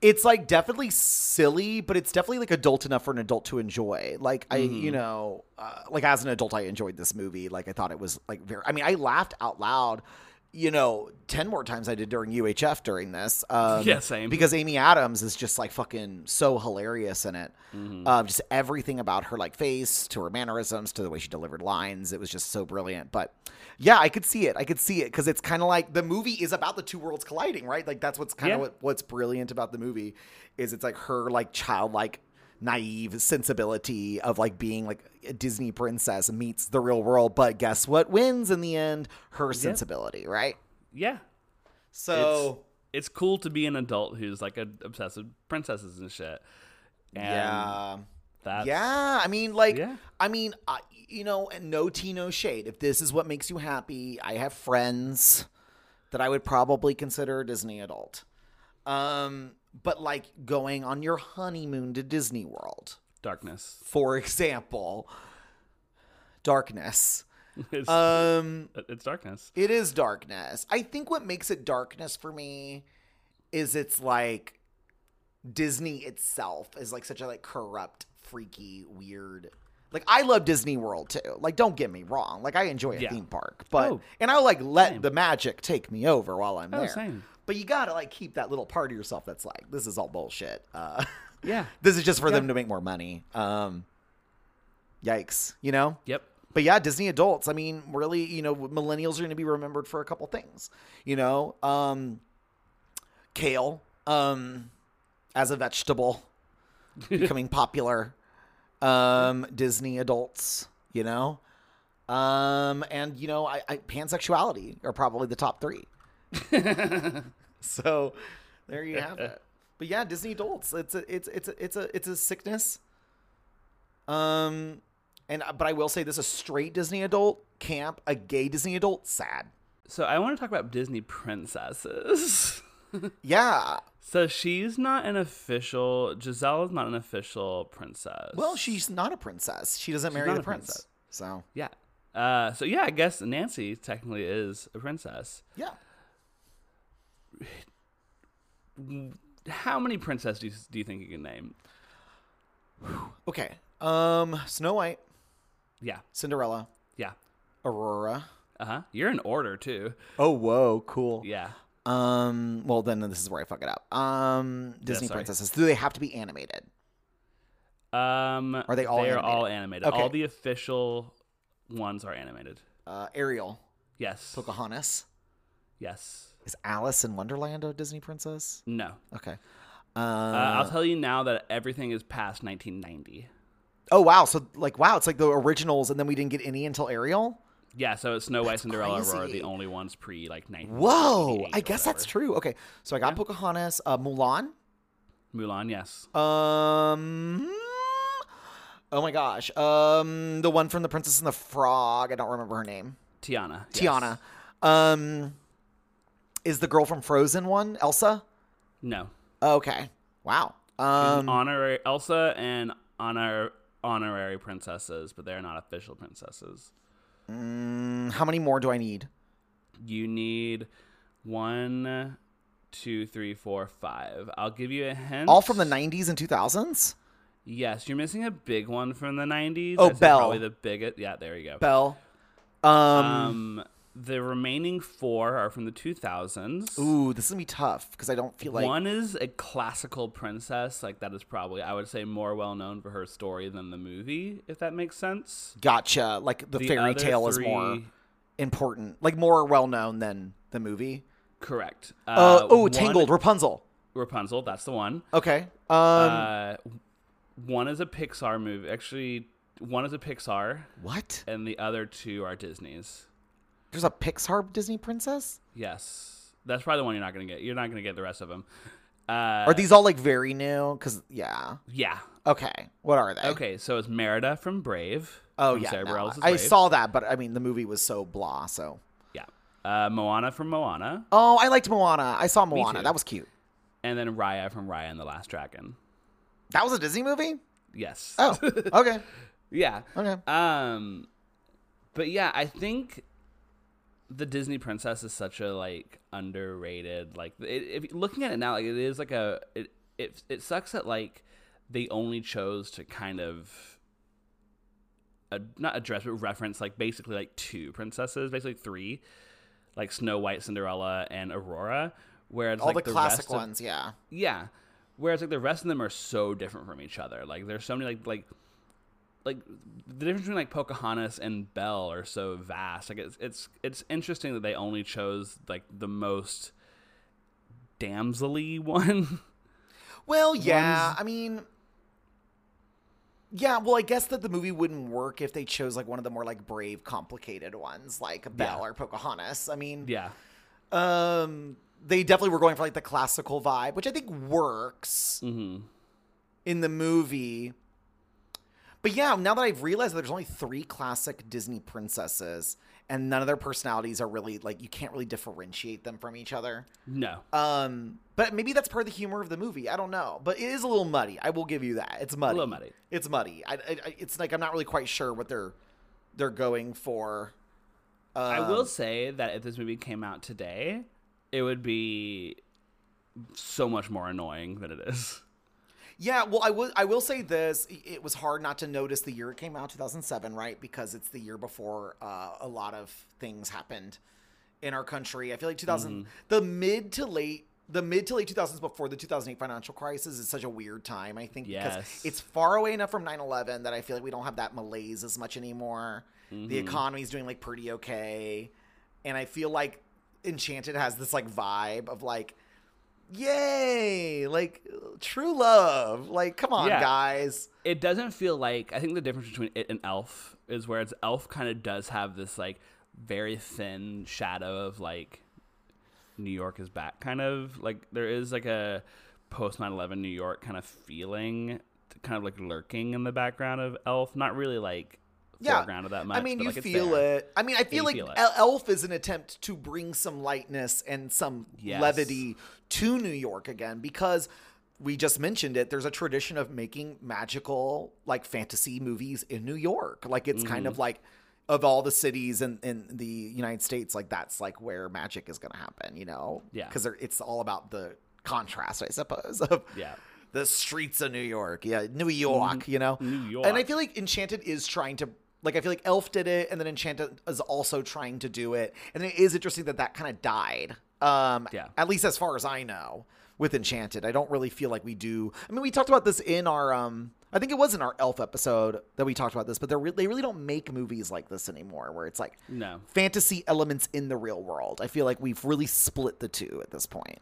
Speaker 2: it's like definitely silly, but it's definitely like adult enough for an adult to enjoy. Like I,
Speaker 1: Mm-hmm.
Speaker 2: you know, uh, like as an adult, I enjoyed this movie. Like I thought it was like very. I mean, I laughed out loud. You know, ten more times I did during UHF during this. Um,
Speaker 1: Yeah, same.
Speaker 2: Because Amy Adams is just like fucking so hilarious in it.
Speaker 1: Mm-hmm.
Speaker 2: Um, just everything about her like face to her mannerisms to the way she delivered lines. It was just so brilliant. But yeah, I could see it. I could see it because it's kind of like the movie is about the two worlds colliding, right? Like that's what's kind of
Speaker 1: Yeah.
Speaker 2: what, what's brilliant about the movie is it's like her like childlike naive sensibility of like being like a Disney princess meets the real world, but guess what wins in the end? Her sensibility, right?
Speaker 1: Yeah.
Speaker 2: So
Speaker 1: It's, it's cool to be an adult who's like a, obsessed with princesses and shit. And
Speaker 2: yeah.
Speaker 1: That's,
Speaker 2: Yeah, I mean, like,
Speaker 1: Yeah.
Speaker 2: I mean, I, you know, and no tea, no shade. If this is what makes you happy, I have friends that I would probably consider a Disney adult. Um, but like going on your honeymoon to Disney World,
Speaker 1: Darkness.
Speaker 2: for example, darkness.
Speaker 1: It's,
Speaker 2: Um,
Speaker 1: it's darkness.
Speaker 2: it is darkness. I think what makes it darkness for me is it's like Disney itself is like such a like corrupt, freaky, weird. Like I love Disney World too. Like don't get me wrong. Like I enjoy a
Speaker 1: Yeah.
Speaker 2: theme park, but
Speaker 1: Oh,
Speaker 2: and I'll like let
Speaker 1: same.
Speaker 2: the magic take me over while I'm
Speaker 1: Oh,
Speaker 2: there.
Speaker 1: same.
Speaker 2: But you gotta like keep that little part of yourself that's like this is all bullshit. Uh,
Speaker 1: Yeah.
Speaker 2: this is just for them to make more money. Um, yikes, you know.
Speaker 1: Yep.
Speaker 2: But yeah, Disney adults. I mean, really, you know, millennials are going to be remembered for a couple things. You know, um, kale um, as a vegetable becoming popular. Um, Disney adults. You know, um, and you know, I, I pansexuality are probably the top three. so there you have it. But yeah, Disney adults. It's a it's it's a, it's a it's a sickness. Um, and but I will say this: a straight Disney adult camp, a gay Disney adult, sad.
Speaker 1: So I want to talk about Disney princesses.
Speaker 2: Yeah.
Speaker 1: so she's not an official. Giselle is not an official princess.
Speaker 2: Well, she's not a princess. She doesn't marry the
Speaker 1: a
Speaker 2: prince.
Speaker 1: princess.
Speaker 2: So
Speaker 1: yeah. Uh, so yeah, I guess Nancy technically is a princess.
Speaker 2: yeah.
Speaker 1: How many princesses do you, think you can name?
Speaker 2: Okay. Um, Snow White,
Speaker 1: Yeah,
Speaker 2: Cinderella,
Speaker 1: yeah.
Speaker 2: Aurora.
Speaker 1: Uh huh. You're in order too.
Speaker 2: Oh, whoa, cool.
Speaker 1: Yeah.
Speaker 2: Um, well then this is where I fuck it up. Um, Disney
Speaker 1: sorry.
Speaker 2: princesses. Do they have to be animated?
Speaker 1: Um,
Speaker 2: Are they all
Speaker 1: They are all
Speaker 2: animated?
Speaker 1: animated.
Speaker 2: Okay.
Speaker 1: All the official ones are animated.
Speaker 2: Uh, Ariel,
Speaker 1: Yes.
Speaker 2: Pocahontas.
Speaker 1: Yes.
Speaker 2: Is Alice in Wonderland a Disney princess?
Speaker 1: No.
Speaker 2: Okay.
Speaker 1: Uh,
Speaker 2: Uh,
Speaker 1: I'll tell you now that everything is past 1990.
Speaker 2: oh wow, so like wow, it's like the originals, and then we didn't get any until Ariel.
Speaker 1: Yeah, so it's Snow White, Cinderella, Aurora,
Speaker 2: crazy.
Speaker 1: the only ones pre like 90.
Speaker 2: Whoa, I guess that's true. Okay, so I got Pocahontas, uh, Mulan.
Speaker 1: Mulan, yes.
Speaker 2: Um. Oh my gosh. Um, the one from the Princess and the Frog. I don't remember her name.
Speaker 1: Tiana. yes.
Speaker 2: Tiana. Um, is the girl from Frozen one Elsa?
Speaker 1: No.
Speaker 2: Okay. Wow. Um,
Speaker 1: honorary Elsa and honor honorary princesses, but they're not official princesses.
Speaker 2: mm, how many more do I need?
Speaker 1: You need one, two, three, four, five. I'll give you a hint.
Speaker 2: All from the 90s and 2000s?
Speaker 1: Yes, you're missing a big one from the 90s.
Speaker 2: Oh,
Speaker 1: I'd
Speaker 2: Belle.
Speaker 1: Probably the biggest. Yeah, there you go.
Speaker 2: Belle. Um,
Speaker 1: Um, the remaining four are from the 2000s.
Speaker 2: ooh, this is gonna be tough because I don't feel like
Speaker 1: One is a classical princess, like that is probably I would say more well known for her story than the movie, if that makes sense.
Speaker 2: gotcha. Like the,
Speaker 1: The
Speaker 2: fairy tale is more important, like more well known than the movie.
Speaker 1: correct.
Speaker 2: Uh, oh,
Speaker 1: one-
Speaker 2: Tangled, Rapunzel.
Speaker 1: Rapunzel, that's the one.
Speaker 2: Okay. Um,
Speaker 1: uh, one is a Pixar movie. Actually, one is a Pixar,
Speaker 2: what?
Speaker 1: and the other two are Disney's.
Speaker 2: There's a Pixar Disney princess.
Speaker 1: Yes, that's probably the one you're not gonna get. You're not gonna get the rest of them. Uh,
Speaker 2: Are these all like very new? Because yeah.
Speaker 1: Yeah.
Speaker 2: Okay. What are they?
Speaker 1: Okay, so it's Merida from Brave.
Speaker 2: Oh
Speaker 1: from
Speaker 2: yeah.
Speaker 1: Sarah
Speaker 2: no, I
Speaker 1: Brave.
Speaker 2: saw that, but I mean the movie was so blah. So.
Speaker 1: Yeah. Uh, Moana from Moana,
Speaker 2: Oh, I liked Moana. I saw Moana. That was cute.
Speaker 1: and then Raya from Raya and the Last Dragon.
Speaker 2: That was a Disney movie.
Speaker 1: Yes.
Speaker 2: Oh. okay.
Speaker 1: yeah.
Speaker 2: Okay.
Speaker 1: Um, but yeah, I think the Disney princess is such a like underrated. Like, it, if looking at it now, like it is like a it, it it sucks that like they only chose to kind of uh, not address but reference like basically like two princesses, basically three, like Snow White, Cinderella, and Aurora. Whereas
Speaker 2: All
Speaker 1: like,
Speaker 2: the,
Speaker 1: rest
Speaker 2: classic
Speaker 1: of-
Speaker 2: ones, yeah.
Speaker 1: yeah. Whereas like the rest of them are so different from each other. Like there's so many like like like the difference between like Pocahontas and Belle are so vast. Like it's it's it's interesting that they only chose like the most damselly one.
Speaker 2: Well, yeah.
Speaker 1: Ones-
Speaker 2: I mean, yeah. Well, I guess that the movie wouldn't work if they chose like one of the more like brave, complicated ones, like Belle or Pocahontas. I mean,
Speaker 1: yeah.
Speaker 2: um, they definitely were going for like the classical vibe, which I think works
Speaker 1: hmm
Speaker 2: in the movie. But yeah, now that I've realized that there's only three classic Disney princesses, and none of their personalities are really like you can't really differentiate them from each other.
Speaker 1: No.
Speaker 2: Um, but maybe that's part of the humor of the movie. I don't know, but it is a little muddy. I will give you that. It's muddy.
Speaker 1: A little muddy.
Speaker 2: It's muddy. I, I, I- it's like I'm not really quite sure what they're they're going for. Um,
Speaker 1: I will say that if this movie came out today, it would be so much more annoying than it is.
Speaker 2: Yeah, well, I will. I will say this: it was hard not to notice the year it came out, 2007, right? Because it's the year before uh, a lot of things happened in our country. I feel like 2000,
Speaker 1: Mm-hmm.
Speaker 2: the mid to late, the mid to late 2000s before the 2008 financial crisis is such a weird time. I think because it's far away enough from 9/11 that I feel like we don't have that malaise as much anymore.
Speaker 1: Mm-hmm.
Speaker 2: The economy's doing like pretty okay, and I feel like Enchanted has this like vibe of like yay! Like true love. Like come on
Speaker 1: Yeah.
Speaker 2: guys.
Speaker 1: It doesn't feel like I think the difference between it and Elf is where it's Elf kind of does have this like very thin shadow of like New York is back kind of. Like there is like a post 9/11 New York kind of feeling kind of like lurking in the background of Elf. Not really like
Speaker 2: yeah
Speaker 1: foreground of that much
Speaker 2: i mean you
Speaker 1: like,
Speaker 2: feel it i mean i feel
Speaker 1: you
Speaker 2: like
Speaker 1: feel
Speaker 2: elf is an attempt to bring some lightness and some
Speaker 1: Yes.
Speaker 2: levity to new york again because we just mentioned it there's a tradition of making magical like fantasy movies in new york like it's kind
Speaker 1: Mm-hmm.
Speaker 2: of like of all the cities in, in the united states like that's like where magic is going to happen you know
Speaker 1: Yeah.
Speaker 2: because it's all about the contrast i suppose of
Speaker 1: Yeah.
Speaker 2: the streets of New York. Yeah, New York, you know?
Speaker 1: New York.
Speaker 2: And I feel like Enchanted is trying to like I feel like Elf did it and then Enchanted is also trying to do it. And it is interesting that that kind of died. Um
Speaker 1: Yeah.
Speaker 2: at least as far as I know with Enchanted. I don't really feel like we do. I mean, we talked about this in our um I think it was in our Elf episode that we talked about this, but they re- they really don't make movies like this anymore where it's like
Speaker 1: no
Speaker 2: fantasy elements in the real world. I feel like we've really split the two at this point.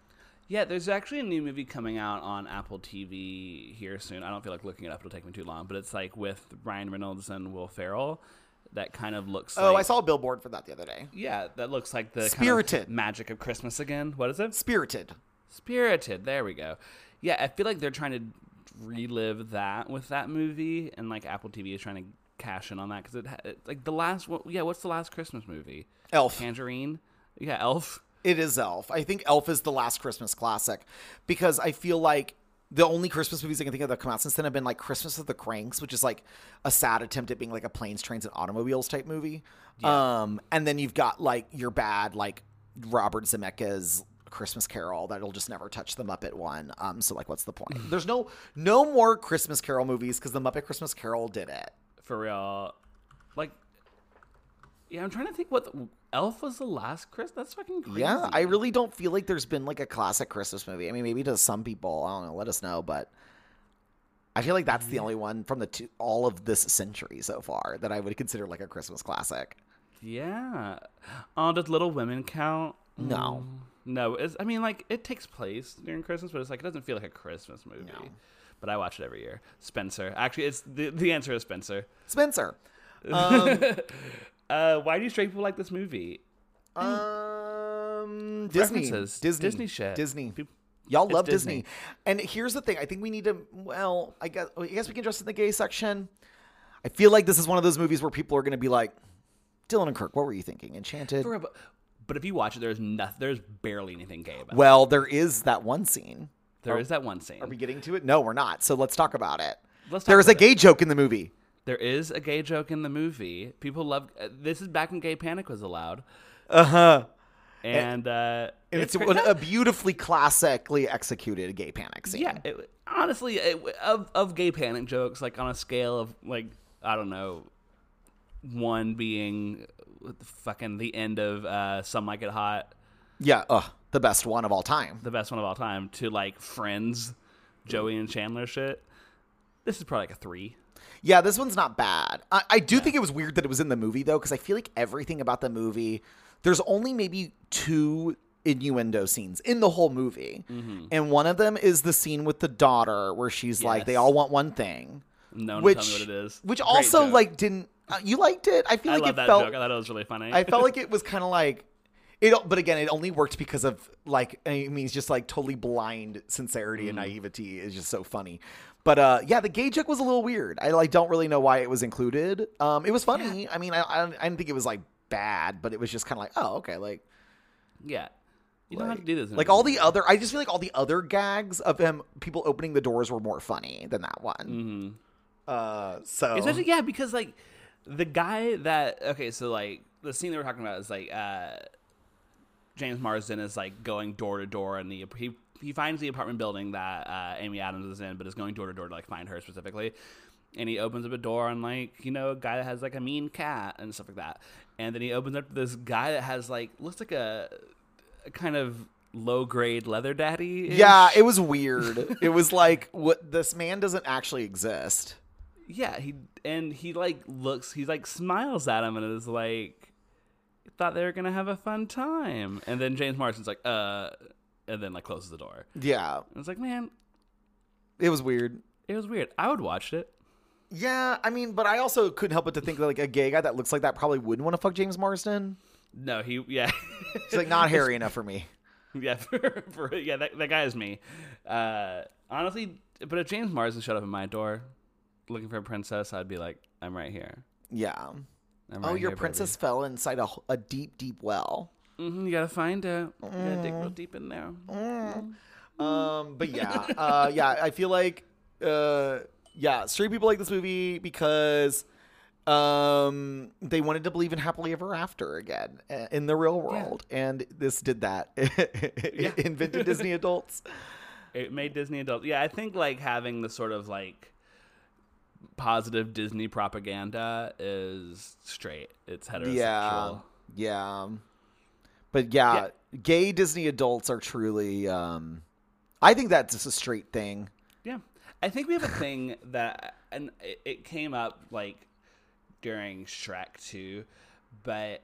Speaker 1: Yeah, there's actually a new movie coming out on Apple TV here soon. I don't feel like looking it up; it'll take me too long. But it's like with Ryan Reynolds and Will Ferrell. That kind of looks.
Speaker 2: Oh,
Speaker 1: like,
Speaker 2: I saw a billboard for that the other day.
Speaker 1: Yeah, that looks like the kind of
Speaker 2: Spirited.
Speaker 1: magic of Christmas again. What is it?
Speaker 2: Spirited.
Speaker 1: Spirited. There we go. Yeah, I feel like they're trying to relive that with that movie, and like Apple TV is trying to cash in on that because it, it like the last. one Yeah, what's the last Christmas movie?
Speaker 2: Elf.
Speaker 1: Tangerine. Yeah, Elf.
Speaker 2: It is Elf. I think Elf is the last Christmas classic because I feel like the only Christmas movies I can think of that come out since then have been like Christmas of the Kranks, which is like a sad attempt at being like a planes, trains, and automobiles type movie. Um, and then you've got like your bad like Robert Zemeckis Christmas Carol that'll just never touch the Muppet one. Um, so like, what's the point? There's no no more Christmas Carol movies because the Muppet Christmas Carol did it.
Speaker 1: for real. Like, yeah, I'm trying to think what the, Elf was the last Chris. That's fucking crazy.
Speaker 2: Yeah, I really don't feel like there's been like a classic Christmas movie. I mean, maybe to some people, I don't know. Let us know, but I feel like that's the only one from the two, all of this century so far that I would consider like a Christmas classic.
Speaker 1: Yeah. Oh, does Little Women count?
Speaker 2: No.
Speaker 1: Mm, No, I mean, like it takes place during Christmas, but it's like it doesn't feel like a Christmas movie.
Speaker 2: No.
Speaker 1: But I watch it every year. Spencer. Actually, it's the the answer is Spencer.
Speaker 2: Spencer, um,
Speaker 1: Uh, why do straight people like this movie?
Speaker 2: um, Disney,
Speaker 1: References.
Speaker 2: Disney,
Speaker 1: Disney shit.
Speaker 2: Disney.
Speaker 1: Peop-
Speaker 2: Y'all
Speaker 1: It's
Speaker 2: love
Speaker 1: Disney.
Speaker 2: Disney. And here's the thing: I think we need to. Well, I guess I guess we can address it in the gay section. I feel like this is one of those movies where people are going to be like, "Dylan and Kirk, what were you thinking? Enchanted."
Speaker 1: But, but if you watch it, there's nothing. There's barely anything gay about it.
Speaker 2: Well, there is that one scene.
Speaker 1: There is that one scene.
Speaker 2: Are we getting to it? No, we're not. So let's talk about it.
Speaker 1: Let's talk
Speaker 2: There is a gay joke in the movie.
Speaker 1: There is a gay joke in the movie. People love. Uh, this is back when gay panic was allowed,
Speaker 2: Uh huh.
Speaker 1: and uh,
Speaker 2: And
Speaker 1: It's
Speaker 2: it's,
Speaker 1: great.
Speaker 2: a beautifully classically executed gay panic scene.
Speaker 1: Yeah, it, honestly, it, of of gay panic jokes, like on a scale of like I don't know, one being fucking the end of uh, Some Like It Hot,
Speaker 2: Yeah, ugh, the best one of all time.
Speaker 1: the best one of all time, to like Friends, Joey and Chandler shit. This is probably like a three.
Speaker 2: Yeah, this one's not bad. I, I do think it was weird that it was in the movie though, because I feel like everything about the movie, there's only maybe two innuendo scenes in the whole movie, and one of them is the scene with the daughter where she's like, "They all want one thing,"
Speaker 1: No one
Speaker 2: which
Speaker 1: tell me what it is.
Speaker 2: which
Speaker 1: Great
Speaker 2: also
Speaker 1: joke.
Speaker 2: like didn't uh, you liked it? I feel
Speaker 1: I
Speaker 2: like
Speaker 1: love
Speaker 2: it
Speaker 1: that
Speaker 2: felt
Speaker 1: joke. I thought it was really funny.
Speaker 2: I felt like it was kind of like it, but again, it only worked because of like I mean, it's just like totally blind sincerity and naivety is just so funny. But uh, yeah, the gay joke was a little weird. I like don't really know why it was included. Um, it was funny. I mean, I, I I didn't think it was like bad, but it was just kind of like, oh, okay, like
Speaker 1: yeah, you don't have to do this.
Speaker 2: like all the other. I just feel like all the other gags of him people opening the doors were more funny than that one.
Speaker 1: Mm-hmm.
Speaker 2: Uh, so
Speaker 1: Especially yeah, because like the guy that okay, so like the scene that we're talking about is like uh James Marsden is like going door to door and the he he finds the apartment building that uh, Amy Adams is in, but is going door to door to like find her specifically. And he opens up a door on like you know a guy that has like a mean cat and stuff like that. And then he opens up this guy that has like looks like a, a kind of low grade leather daddy.
Speaker 2: yeah, it was weird. it was like what this man doesn't actually exist.
Speaker 1: Yeah, he and he like looks, he like smiles at him and is like, thought they were gonna have a fun time, and then James Marsden's like, uh, and then like closes the door.
Speaker 2: Yeah,
Speaker 1: And it's like, man,
Speaker 2: it was weird.
Speaker 1: it was weird. I would watch it.
Speaker 2: Yeah, I mean, but I also couldn't help but to think that like a gay guy that looks like that probably wouldn't want to fuck James Marsden.
Speaker 1: No, he, yeah,
Speaker 2: He's like not hairy enough for me.
Speaker 1: yeah, for, for, yeah, that, that guy is me. Uh, honestly, but if James Marsden showed up at my door looking for a princess, I'd be like, I'm right here.
Speaker 2: Yeah.
Speaker 1: I'm
Speaker 2: Oh, your
Speaker 1: here,
Speaker 2: princess fell inside a, a deep, deep well.
Speaker 1: Hmm you gotta find out. You gotta dig real deep in there.
Speaker 2: Um, but yeah, uh, yeah, I feel like, uh, yeah, straight people like this movie because, um, they wanted to believe in happily ever after again uh, in the real world, and this did that. It Invented Disney adults.
Speaker 1: it made Disney adults. Yeah, I think like having the sort of like positive Disney propaganda is straight. It's heterosexual.
Speaker 2: Yeah, yeah, but yeah, gay Disney adults are truly. Um, I think that's just a straight thing.
Speaker 1: Yeah. I think we have a thing that, and it, it came up like during Shrek 2, but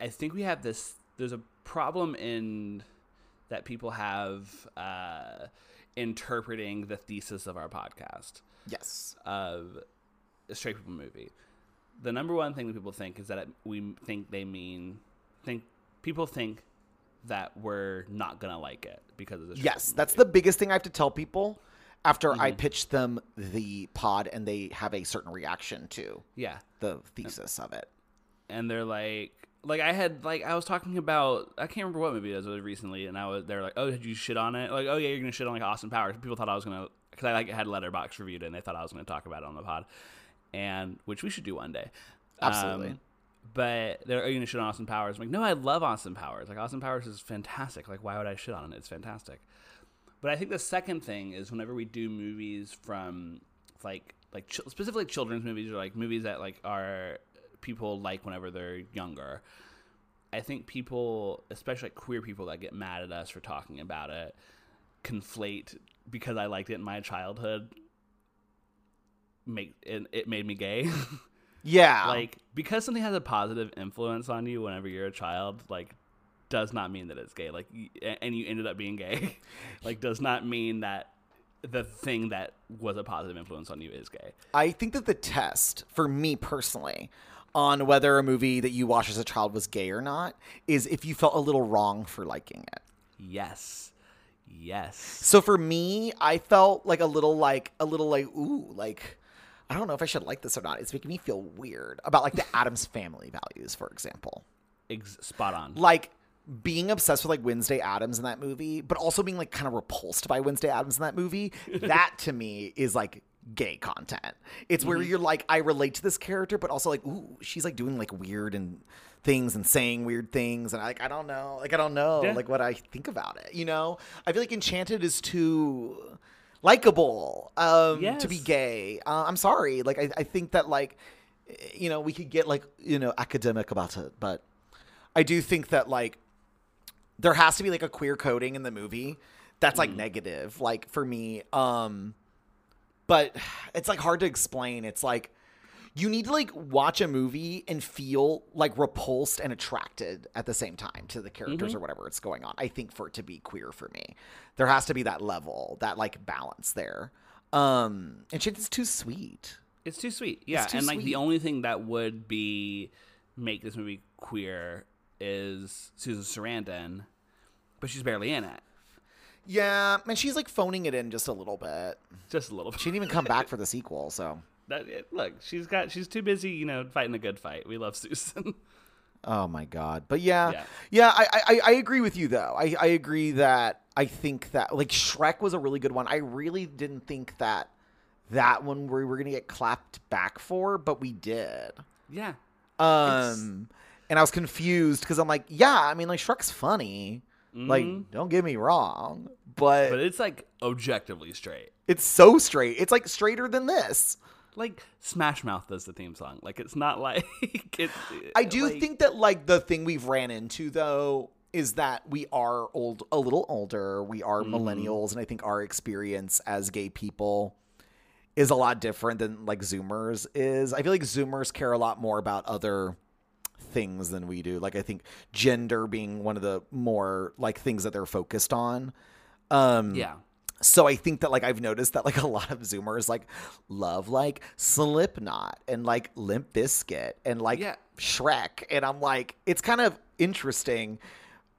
Speaker 1: I think we have this, there's a problem in that people have uh, interpreting the thesis of our podcast
Speaker 2: Yes.
Speaker 1: of a straight people movie. The number one thing that people think is that it, we think they mean think people think that we're not gonna like it because of the straight
Speaker 2: Yes, that's the biggest thing I have to tell people after
Speaker 1: Mm-hmm.
Speaker 2: I pitch them the pod and they have a certain reaction to
Speaker 1: yeah.
Speaker 2: the thesis of it.
Speaker 1: and they're like like I had like I was talking about I can't remember what movie it was recently and I was they're like oh did you shit on it like oh yeah you're gonna shit on like Austin Powers people thought I was gonna because I like had Letterboxd reviewed it and they thought I was gonna talk about it on the pod and which we should do one day
Speaker 2: Absolutely.
Speaker 1: Um, but they're oh, you gonna shit on Austin Powers I'm like no I love Austin Powers like Austin Powers is fantastic like why would I shit on it it's fantastic but I think the second thing is whenever we do movies from like like ch- specifically children's movies or like movies that like are people like whenever they're younger. I think people, especially like queer people that get mad at us for talking about it, conflate because I liked it in my childhood. Make it, it made me gay.
Speaker 2: Yeah.
Speaker 1: like because something has a positive influence on you whenever you're a child, like does not mean that it's gay. Like and you ended up being gay, like does not mean that the thing that was a positive influence on you is gay.
Speaker 2: I think that the test for me personally on whether a movie that you watched as a child was gay or not is if you felt a little wrong for liking it.
Speaker 1: Yes. Yes.
Speaker 2: So for me, I felt like a little like a little like ooh, like I don't know if I should like this or not. It's making me feel weird about like the Addams family values, for example.
Speaker 1: Ex- spot on.
Speaker 2: Like being obsessed with like Wednesday Addams in that movie, but also being like kind of repulsed by Wednesday Addams in that movie. that to me is like gay content. It's where
Speaker 1: Mm-hmm.
Speaker 2: you're like, I relate to this character, but also like, ooh, she's like doing like weird and things and saying weird things, and I like I don't know, like I don't know,
Speaker 1: Yeah.
Speaker 2: like what I think about it. You know, I feel like Enchanted is too likable um to be gay. Uh, I'm sorry, like I, I think that like you know we could get like you know academic about it, but I do think that like there has to be like a queer coding in the movie that's like negative like for me. Um but it's like hard to explain. It's like you need to like watch a movie and feel like repulsed and attracted at the same time to the characters or whatever it's going on i think for it to be queer for me there has to be that level that like balance there um and shit is too sweet
Speaker 1: It's too sweet. Yeah,
Speaker 2: too
Speaker 1: and like
Speaker 2: sweet.
Speaker 1: the only thing that would be make this movie queer is Susan Sarandon, but she's barely in it.
Speaker 2: yeah and she's like phoning it in just a little bit
Speaker 1: Just a little bit.
Speaker 2: she didn't even come back for the sequel so
Speaker 1: That, look, she's got she's too busy, you know, fighting a good fight. We love Susan.
Speaker 2: Oh my god! But yeah, yeah,
Speaker 1: Yeah.
Speaker 2: I, I I agree with you though. I I agree that I think that like Shrek was a really good one. I really didn't think that that one we were gonna get clapped back for, but we did.
Speaker 1: yeah.
Speaker 2: Um, and I was confused because I'm like, yeah, I mean, like Shrek's funny. Like, don't get me wrong, but,
Speaker 1: Mm-hmm. But it's like objectively straight.
Speaker 2: it's so straight. It's like straighter than this.
Speaker 1: Like Smash Mouth does the theme song. Like it's not like it,
Speaker 2: I do
Speaker 1: like-
Speaker 2: think that like the thing we've ran into though is that we are old a little older. We are
Speaker 1: Mm-hmm.
Speaker 2: millennials and I think our experience as gay people is a lot different than like zoomers is. I feel like zoomers care a lot more about other things than we do. Like I think gender being one of the more like things that they're focused on. Um
Speaker 1: yeah.
Speaker 2: So I think that like I've noticed that like a lot of Zoomers like love like Slipknot and like Limp Bizkit and like
Speaker 1: Yeah.
Speaker 2: Shrek, and I'm like it's kind of interesting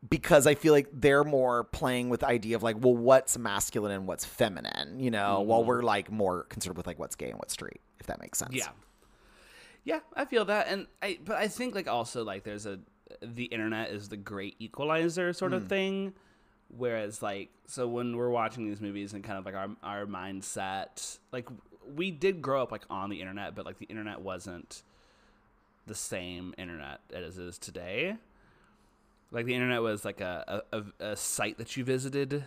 Speaker 2: because I feel like they're more playing with the idea of like well what's masculine and what's feminine, you know,
Speaker 1: Mm-hmm.
Speaker 2: while we're like more concerned with like what's gay and what's straight, if that makes sense.
Speaker 1: Yeah. Yeah, I feel that and I but I think like also like there's a the internet is the great equalizer sort of thing whereas like so when we're watching these movies and kind of like our our mindset like we did grow up like on the internet but like the internet wasn't the same internet as it is today. Like the internet was like a a, a, site that you visited.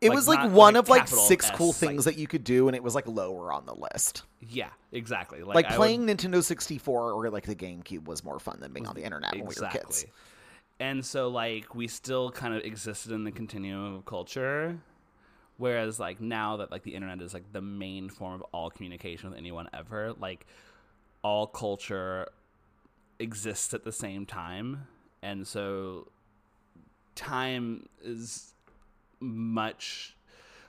Speaker 2: It
Speaker 1: Like,
Speaker 2: was like one
Speaker 1: like
Speaker 2: of like six
Speaker 1: S
Speaker 2: cool things that you could do, and it was like lower on the list.
Speaker 1: Yeah, exactly. Like,
Speaker 2: Like,
Speaker 1: I would-
Speaker 2: playing Nintendo 64 or like the GameCube was more fun than being on the internet when we were kids.
Speaker 1: And so like we still kind of existed in the continuum of culture. Whereas like now that like the internet is like the main form of all communication with anyone ever, like all culture exists at the same time. And so time is much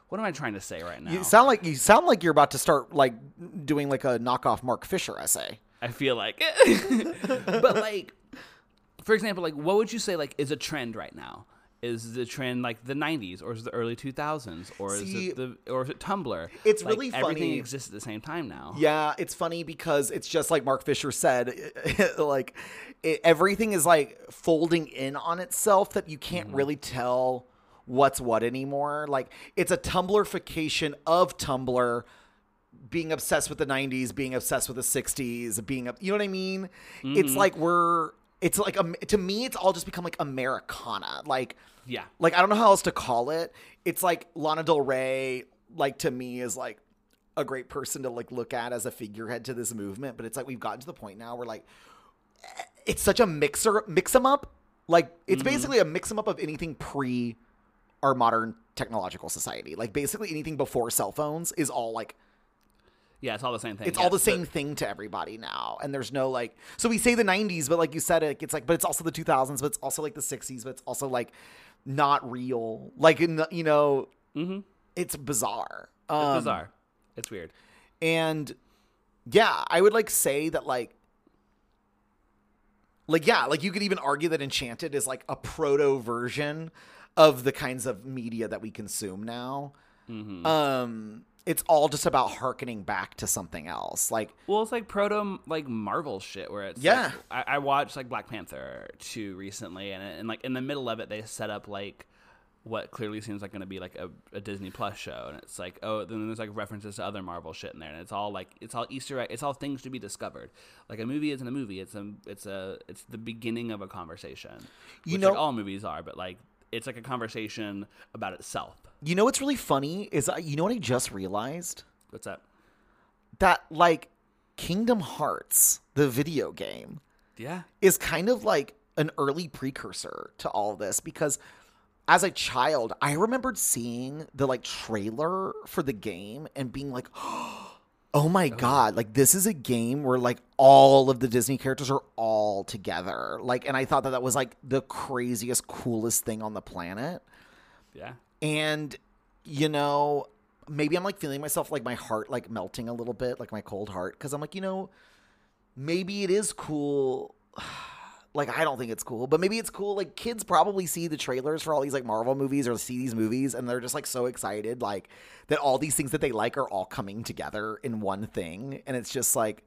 Speaker 1: what am I trying to say right now?
Speaker 2: You sound like you sound like you're about to start like doing like a knockoff Mark Fisher essay.
Speaker 1: I feel like but like for example, like what would you say like is a trend right now? Is the trend like the 90s or is it the early 2000s or is it the or is it Tumblr?
Speaker 2: it's
Speaker 1: Like,
Speaker 2: really
Speaker 1: everything
Speaker 2: funny.
Speaker 1: exists at the same time now.
Speaker 2: Yeah, it's funny because it's just like Mark Fisher said, like it, everything is like folding in on itself that you can't
Speaker 1: Mm-hmm.
Speaker 2: really tell what's what anymore. Like it's a Tumblrification of Tumblr being obsessed with the 90s, being obsessed with the 60s, being up, you know what I mean? It's
Speaker 1: Mm-hmm.
Speaker 2: like we're it's like um, to me it's all just become like Americana. Like
Speaker 1: Yeah.
Speaker 2: like I don't know how else to call it. It's like Lana Del Rey, like to me, is like a great person to like look at as a figurehead to this movement. But it's like we've gotten to the point now where like eh, it's such a mixer mix mix 'em up. Like it's basically a mix mix 'em up of anything pre our modern technological society. Like basically anything before cell phones is all like
Speaker 1: Yeah, it's all the same thing.
Speaker 2: it's
Speaker 1: Yeah,
Speaker 2: all the
Speaker 1: but-
Speaker 2: same thing to everybody now and there's no like so we say the 90s but like you said it it's like but it's also the 2000s but it's also like the 60s but it's also like not real like in the- you know it's bizarre um,
Speaker 1: Mm-hmm. It's bizarre. It's weird.
Speaker 2: and yeah i would like say that like like yeah like you could even argue that enchanted is like a proto version of the kinds of media that we consume now
Speaker 1: Mm-hmm.
Speaker 2: um it's all just about harkening back to something else like
Speaker 1: Well, it's like proto like Marvel shit where it's
Speaker 2: Yeah.
Speaker 1: Like, I, I watched like Black Panther two recently, and and like in the middle of it, they set up like what clearly seems like going to be like a, a Disney Plus show, and it's like oh, then there's like references to other Marvel shit in there, and it's all like it's all Easter egg, it's all things to be discovered. Like a movie isn't a movie; it's a it's a it's the beginning of a conversation.
Speaker 2: You
Speaker 1: which,
Speaker 2: know-
Speaker 1: like, all movies are, but like it's like a conversation about itself.
Speaker 2: You know what's really funny is you know what I just realized
Speaker 1: What's that?
Speaker 2: that like Kingdom Hearts, the video game,
Speaker 1: Yeah,
Speaker 2: is kind of like an early precursor to all this because as a child, I remembered seeing the like trailer for the game and being like, "Oh Oh my god, like this is a game where like all of the Disney characters are all together." Like and I thought that that was like the craziest coolest thing on the planet.
Speaker 1: yeah.
Speaker 2: And you know, maybe I'm like feeling myself like my heart like melting a little bit, like my cold heart cuz I'm like, you know, maybe it is cool like I don't think it's cool, but maybe it's cool. Like kids probably see the trailers for all these like Marvel movies or see these movies and they're just like so excited like that all these things that they like are all coming together in one thing and it's just like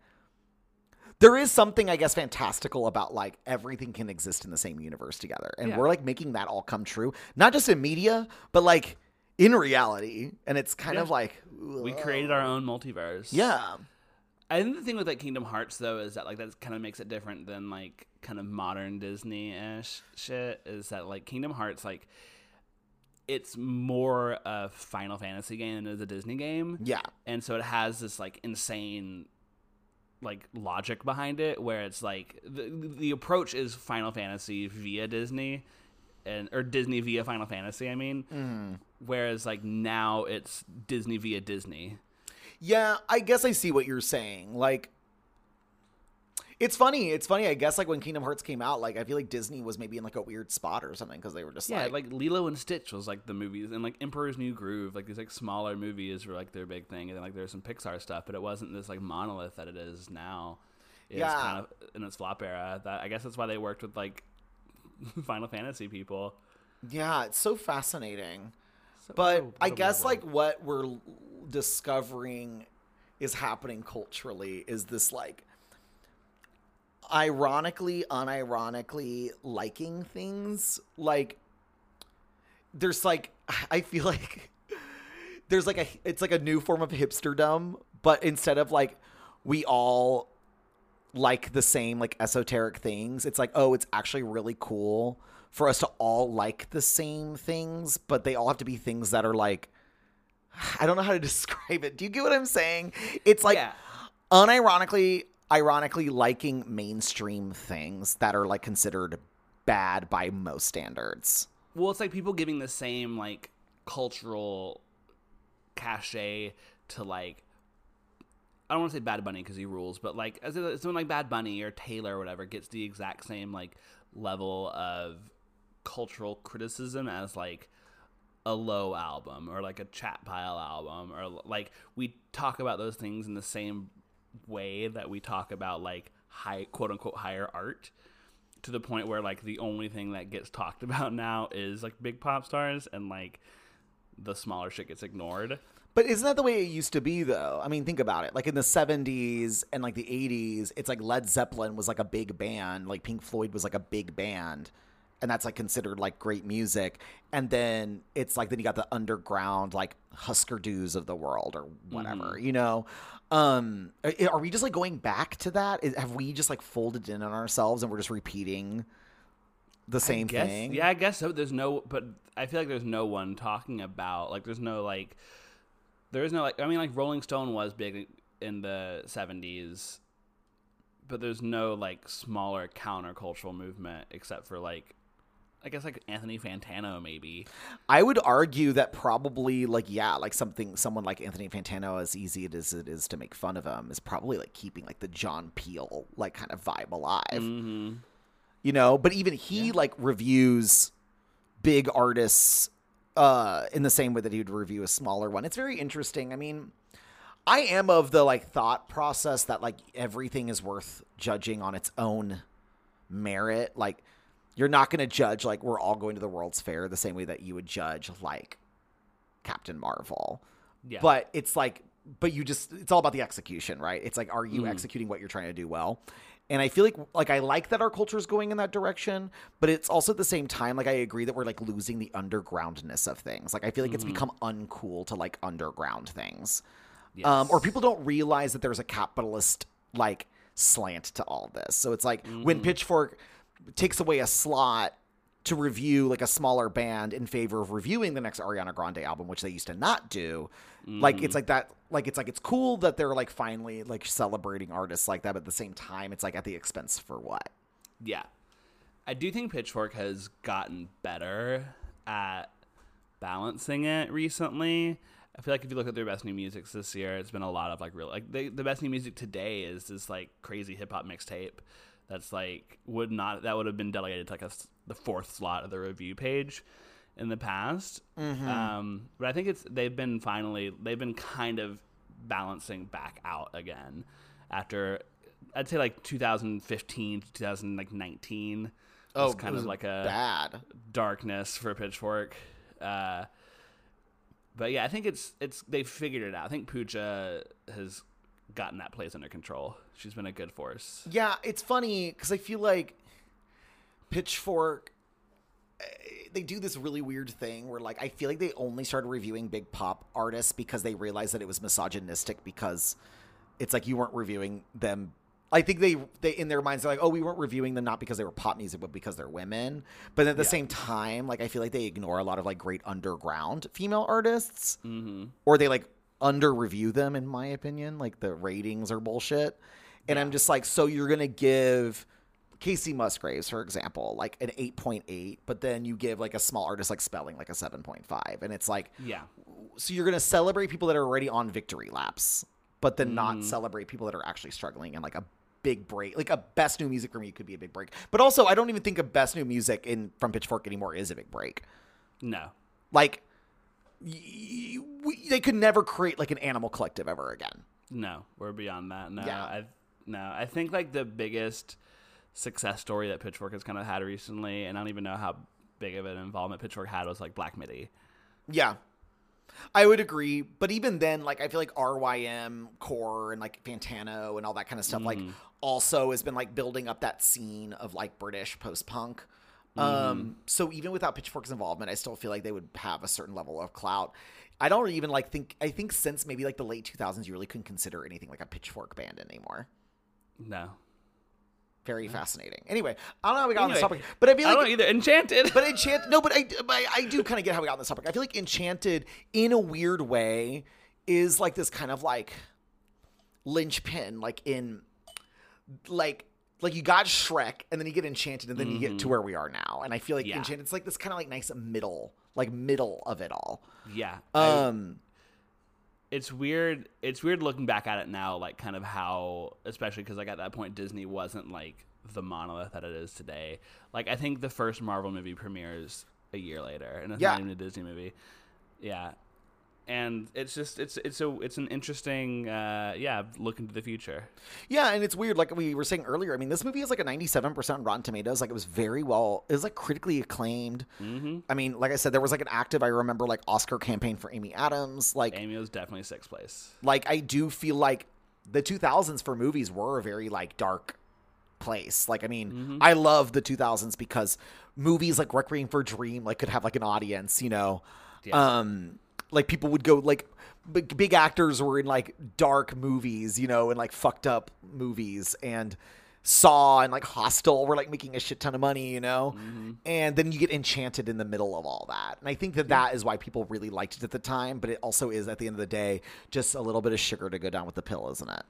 Speaker 2: there is something I guess fantastical about like everything can exist in the same universe together. And
Speaker 1: Yeah.
Speaker 2: we're like making that all come true, not just in media, but like in reality. And it's kind
Speaker 1: Yeah.
Speaker 2: of like
Speaker 1: We created our own multiverse.
Speaker 2: Yeah.
Speaker 1: I think the thing with like Kingdom Hearts though is that like that kind of makes it different than like kind of modern Disney ish shit. Is that like Kingdom Hearts like it's more a Final Fantasy game than it is a Disney game,
Speaker 2: Yeah.
Speaker 1: and so it has this like insane like logic behind it where it's like the the approach is Final Fantasy via Disney and or Disney via Final Fantasy. I mean, mm. whereas like now it's Disney via Disney.
Speaker 2: Yeah, I guess I see what you're saying. Like it's funny. It's funny. I guess like when Kingdom Hearts came out, like I feel like Disney was maybe in like a weird spot or something because they were just
Speaker 1: Yeah,
Speaker 2: like,
Speaker 1: like, Lilo and Stitch was like the movies, and like Emperor's New Groove, like these like smaller movies were like their big thing, and then like there's some Pixar stuff, but it wasn't this like monolith that it is now. It's
Speaker 2: Yeah.
Speaker 1: kind of in its flop era. That I guess that's why they worked with like Final Fantasy people.
Speaker 2: yeah, it's so fascinating.
Speaker 1: So-
Speaker 2: But I guess like what we're discovering is happening culturally is this like ironically, unironically liking things. Like there's like I feel like there's like a it's like a new form of hipsterdom, but instead of like we all like the same like esoteric things, it's like oh, it's actually really cool for us to all like the same things, but they all have to be things that are like I don't know how to describe it. Do you get what I'm saying? It's like
Speaker 1: Yeah.
Speaker 2: unironically ironically liking mainstream things that are like considered bad by most standards.
Speaker 1: Well, it's like people giving the same like cultural cachet to like I don't want to say Bad Bunny because he rules, but like as someone like Bad Bunny or Taylor or whatever gets the exact same like level of cultural criticism as like a low album or like a chat pile album or like we talk about those things in the same way that we talk about like high quote unquote higher art to the point where like the only thing that gets talked about now is like big pop stars and like the smaller shit gets ignored.
Speaker 2: But isn't that the way it used to be though? I mean, think about it. Like in the 70s and like the 80s, it's like Led Zeppelin was like a big band, like Pink Floyd was like a big band. And that's like considered like great music. And then it's like then you got the underground like Husker Du's of the world or whatever, you know. Um are, are we just like going back to that? Is, have we just like folded in on ourselves and we're just repeating the same
Speaker 1: Guess-
Speaker 2: thing?
Speaker 1: Yeah, I guess so. There's no, but I feel like there's no one talking about like there's no like there is no like I mean like Rolling Stone was big in the 70s, but there's no like smaller countercultural movement except for like I guess like Anthony Fantano maybe.
Speaker 2: I would argue that probably like yeah, like something someone like Anthony Fantano, as easy it as it is to make fun of him, is probably like keeping like the John Peel like kind of vibe alive.
Speaker 1: Mm-hmm.
Speaker 2: You know, but even he like reviews big artists uh in the same way that he would review a smaller one. It's very interesting. I mean, I am of the like thought process that like everything is worth judging on its own merit. Like you're not going to judge like we're all going to the World's Fair the same way that you would judge like Captain Marvel.
Speaker 1: Yeah.
Speaker 2: But it's like but you just it's all about the execution, right? It's like are you
Speaker 1: Mhm.
Speaker 2: executing what you're trying to do well? And I feel like like I like that our culture is going in that direction, but it's also at the same time like I agree that we're like losing the undergroundness of things. Like I feel like it's become uncool to like underground things. Um, or people don't realize that there's a capitalist like slant to all this. So it's like when Pitchfork takes away a slot to review like a smaller band in favor of reviewing the next Ariana Grande album, which they used to not do. Like it's mm-hmm. like that. Like it's like it's cool that they're like finally like celebrating artists like that, but at the same time, it's like at the expense for what?
Speaker 1: Yeah. I do think Pitchfork has gotten better at balancing it recently. I feel like if you look at their best new music this year, it's been a lot of like real like they, the best new music today is this like crazy hip hop mixtape that's like would not that would have been delegated to like a, the fourth slot of the review page in the past. Um, but I think it's they've been finally they've been kind of balancing back out again after I'd say like 2015 to 2019 was kind
Speaker 2: Oh, it
Speaker 1: of like a
Speaker 2: bad.
Speaker 1: darkness for Pitchfork. Uh, but yeah, I think it's it's they figured it out. I think Puja has gotten that place under control. She's been a good force.
Speaker 2: Yeah, it's funny because I feel like Pitchfork eh, they do this really weird thing where like I feel like they only started reviewing big pop artists because they realized that it was misogynistic because it's like you weren't reviewing them I think they they in their minds they're like, oh, we weren't reviewing them not because they were pop music, but because they're women. But at the
Speaker 1: Yeah.
Speaker 2: same time, like I feel like they ignore a lot of like great underground female artists,
Speaker 1: Mm-hmm.
Speaker 2: or they like under review them, in my opinion. Like the ratings are bullshit, and I'm just like, so you're gonna give Kacey Musgraves, for example, like an 8.8, but then you give like a small artist like Spelling like a 7.5, and it's like,
Speaker 1: Yeah,
Speaker 2: so you're gonna celebrate people that are already on victory laps, but then
Speaker 1: Mm.
Speaker 2: not celebrate people that are actually struggling and like a big break, like a best new music for me could be a big break. But also, I don't even think a best new music in from Pitchfork anymore is a big break.
Speaker 1: no,
Speaker 2: Like, we, they could never create like an Animal Collective ever again.
Speaker 1: no, we're beyond that. No,
Speaker 2: Yeah.
Speaker 1: I no, I think like the biggest success story that Pitchfork has kind of had recently, and I don't even know how big of an involvement Pitchfork had was like Black Midi.
Speaker 2: Yeah. I would agree, but even then, like I feel like RYM core and like Fantano and all that kind of stuff, like also has been like building up that scene of like British post punk. Um, so even without Pitchfork's involvement, I still feel like they would have a certain level of clout. I don't even like think I think since maybe like the late two thousands, you really couldn't consider anything like a Pitchfork band anymore.
Speaker 1: No,
Speaker 2: Very fascinating. Anyway, I don't know how we got on this topic, but I feel
Speaker 1: I
Speaker 2: like
Speaker 1: don't either. Enchanted,
Speaker 2: but Enchanted, no, but I, I, I do kind of get how we got on this topic. I feel like Enchanted, in a weird way, is like this kind of like linchpin, like in, like, like you got Shrek, and then you get Enchanted, and then you get to mm-hmm. where we are now. And I feel like
Speaker 1: Yeah.
Speaker 2: Enchanted's like this kind of like nice middle, like middle of it all.
Speaker 1: yeah. I-
Speaker 2: Um,
Speaker 1: it's weird it's weird looking back at it now like kind of how especially because like at that point disney wasn't like the monolith that it is today like i think the first marvel movie premieres a year later and it's
Speaker 2: Yeah.
Speaker 1: not even a disney movie yeah and it's just it's it's a it's an interesting uh yeah look into the future
Speaker 2: Yeah, and it's weird. Like we were saying earlier, I mean, this movie has like a 97% Rotten Tomatoes. Like it was very well, it was like critically acclaimed.
Speaker 1: mm-hmm.
Speaker 2: I mean, like I said, there was like an active, I remember, like Oscar campaign for Amy Adams. Like,
Speaker 1: amy was definitely sixth place
Speaker 2: like I do feel like the 2000s for movies were a very like dark place. Like, I mean, I love the 2000s because movies like Requiem for a Dream like could have like an audience, you know.
Speaker 1: Yeah.
Speaker 2: Um, like people would go like big, big actors were in like dark movies, you know, and like fucked up movies and Saw and like Hostel were like making a shit ton of money, you know, mm-hmm. and then you get enchanted in the middle of all that. And I think that that is why people really liked it at the time, but it also is at the end of the day just a little bit of sugar to go down with the pill, isn't it?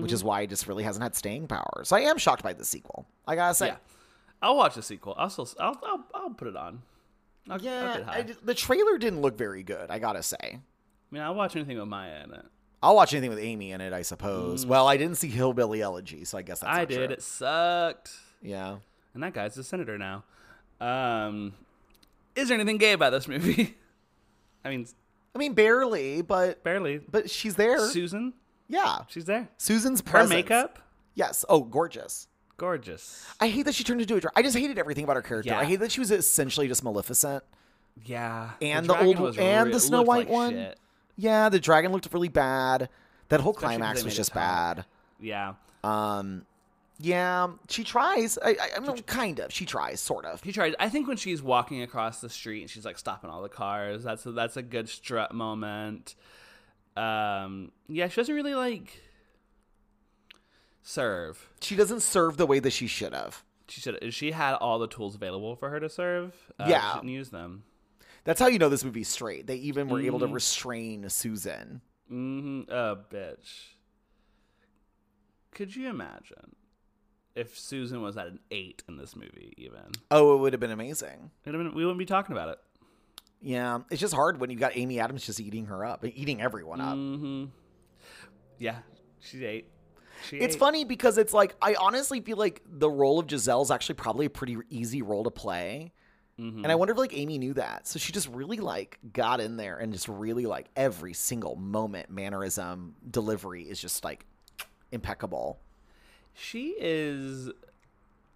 Speaker 2: Which is mm-hmm. why it just really hasn't had staying power. So I am shocked by the sequel. I gotta say,
Speaker 1: yeah i'll watch the sequel i'll still i'll i'll, I'll put it on I'll, I'll
Speaker 2: yeah,
Speaker 1: high.
Speaker 2: I the trailer didn't look very good. I gotta say.
Speaker 1: I mean i'll watch anything with maya in it
Speaker 2: I'll watch anything with Amy in it, I suppose. Well, I didn't see Hillbilly Elegy, so I guess that's
Speaker 1: i did
Speaker 2: true.
Speaker 1: it sucked
Speaker 2: Yeah.
Speaker 1: And that guy's a senator now. Um, is there anything gay about this movie? I mean,
Speaker 2: I mean, barely, but
Speaker 1: barely.
Speaker 2: but she's there.
Speaker 1: Susan,
Speaker 2: yeah,
Speaker 1: she's there.
Speaker 2: Susan's
Speaker 1: Her makeup,
Speaker 2: Yes. Oh, gorgeous.
Speaker 1: Gorgeous.
Speaker 2: I hate that she turned into a. Dra- I just hated everything about her character.
Speaker 1: Yeah.
Speaker 2: I hate that she was essentially just Maleficent.
Speaker 1: Yeah,
Speaker 2: And
Speaker 1: the,
Speaker 2: the old-
Speaker 1: was
Speaker 2: and the Snow White
Speaker 1: like
Speaker 2: one.
Speaker 1: shit.
Speaker 2: Yeah, the dragon looked really bad. That whole
Speaker 1: Especially
Speaker 2: climax was just bad.
Speaker 1: Yeah,
Speaker 2: Um, Yeah, she tries. I, I, I mean, kind of. She tries, sort of.
Speaker 1: She tries. I think when she's walking across the street and she's like stopping all the cars, that's a, that's a good strut moment. Um, yeah, she doesn't really like serve.
Speaker 2: She doesn't serve the way that she should have.
Speaker 1: She should. She had all the tools available for her to serve. Uh,
Speaker 2: Yeah.
Speaker 1: she didn't use them.
Speaker 2: That's how you know this movie's straight. They even were able to
Speaker 1: Mhm.
Speaker 2: restrain Susan.
Speaker 1: Mm-hmm. Oh, bitch. Could you imagine if Susan was at an eight in this movie? Even
Speaker 2: Oh, it would have been amazing.
Speaker 1: Have been, we wouldn't be talking about it.
Speaker 2: Yeah, it's just hard when you got Amy Adams just eating her up, eating everyone up.
Speaker 1: Mm-hmm. Yeah, she's ate. She
Speaker 2: It's
Speaker 1: ate.
Speaker 2: funny because it's like I honestly feel like the role of Giselle is actually probably a pretty easy role to play.
Speaker 1: Mhm.
Speaker 2: And I wonder if like Amy knew that. So she just really like got in there and just really like every single moment, mannerism, delivery is just like impeccable.
Speaker 1: She is.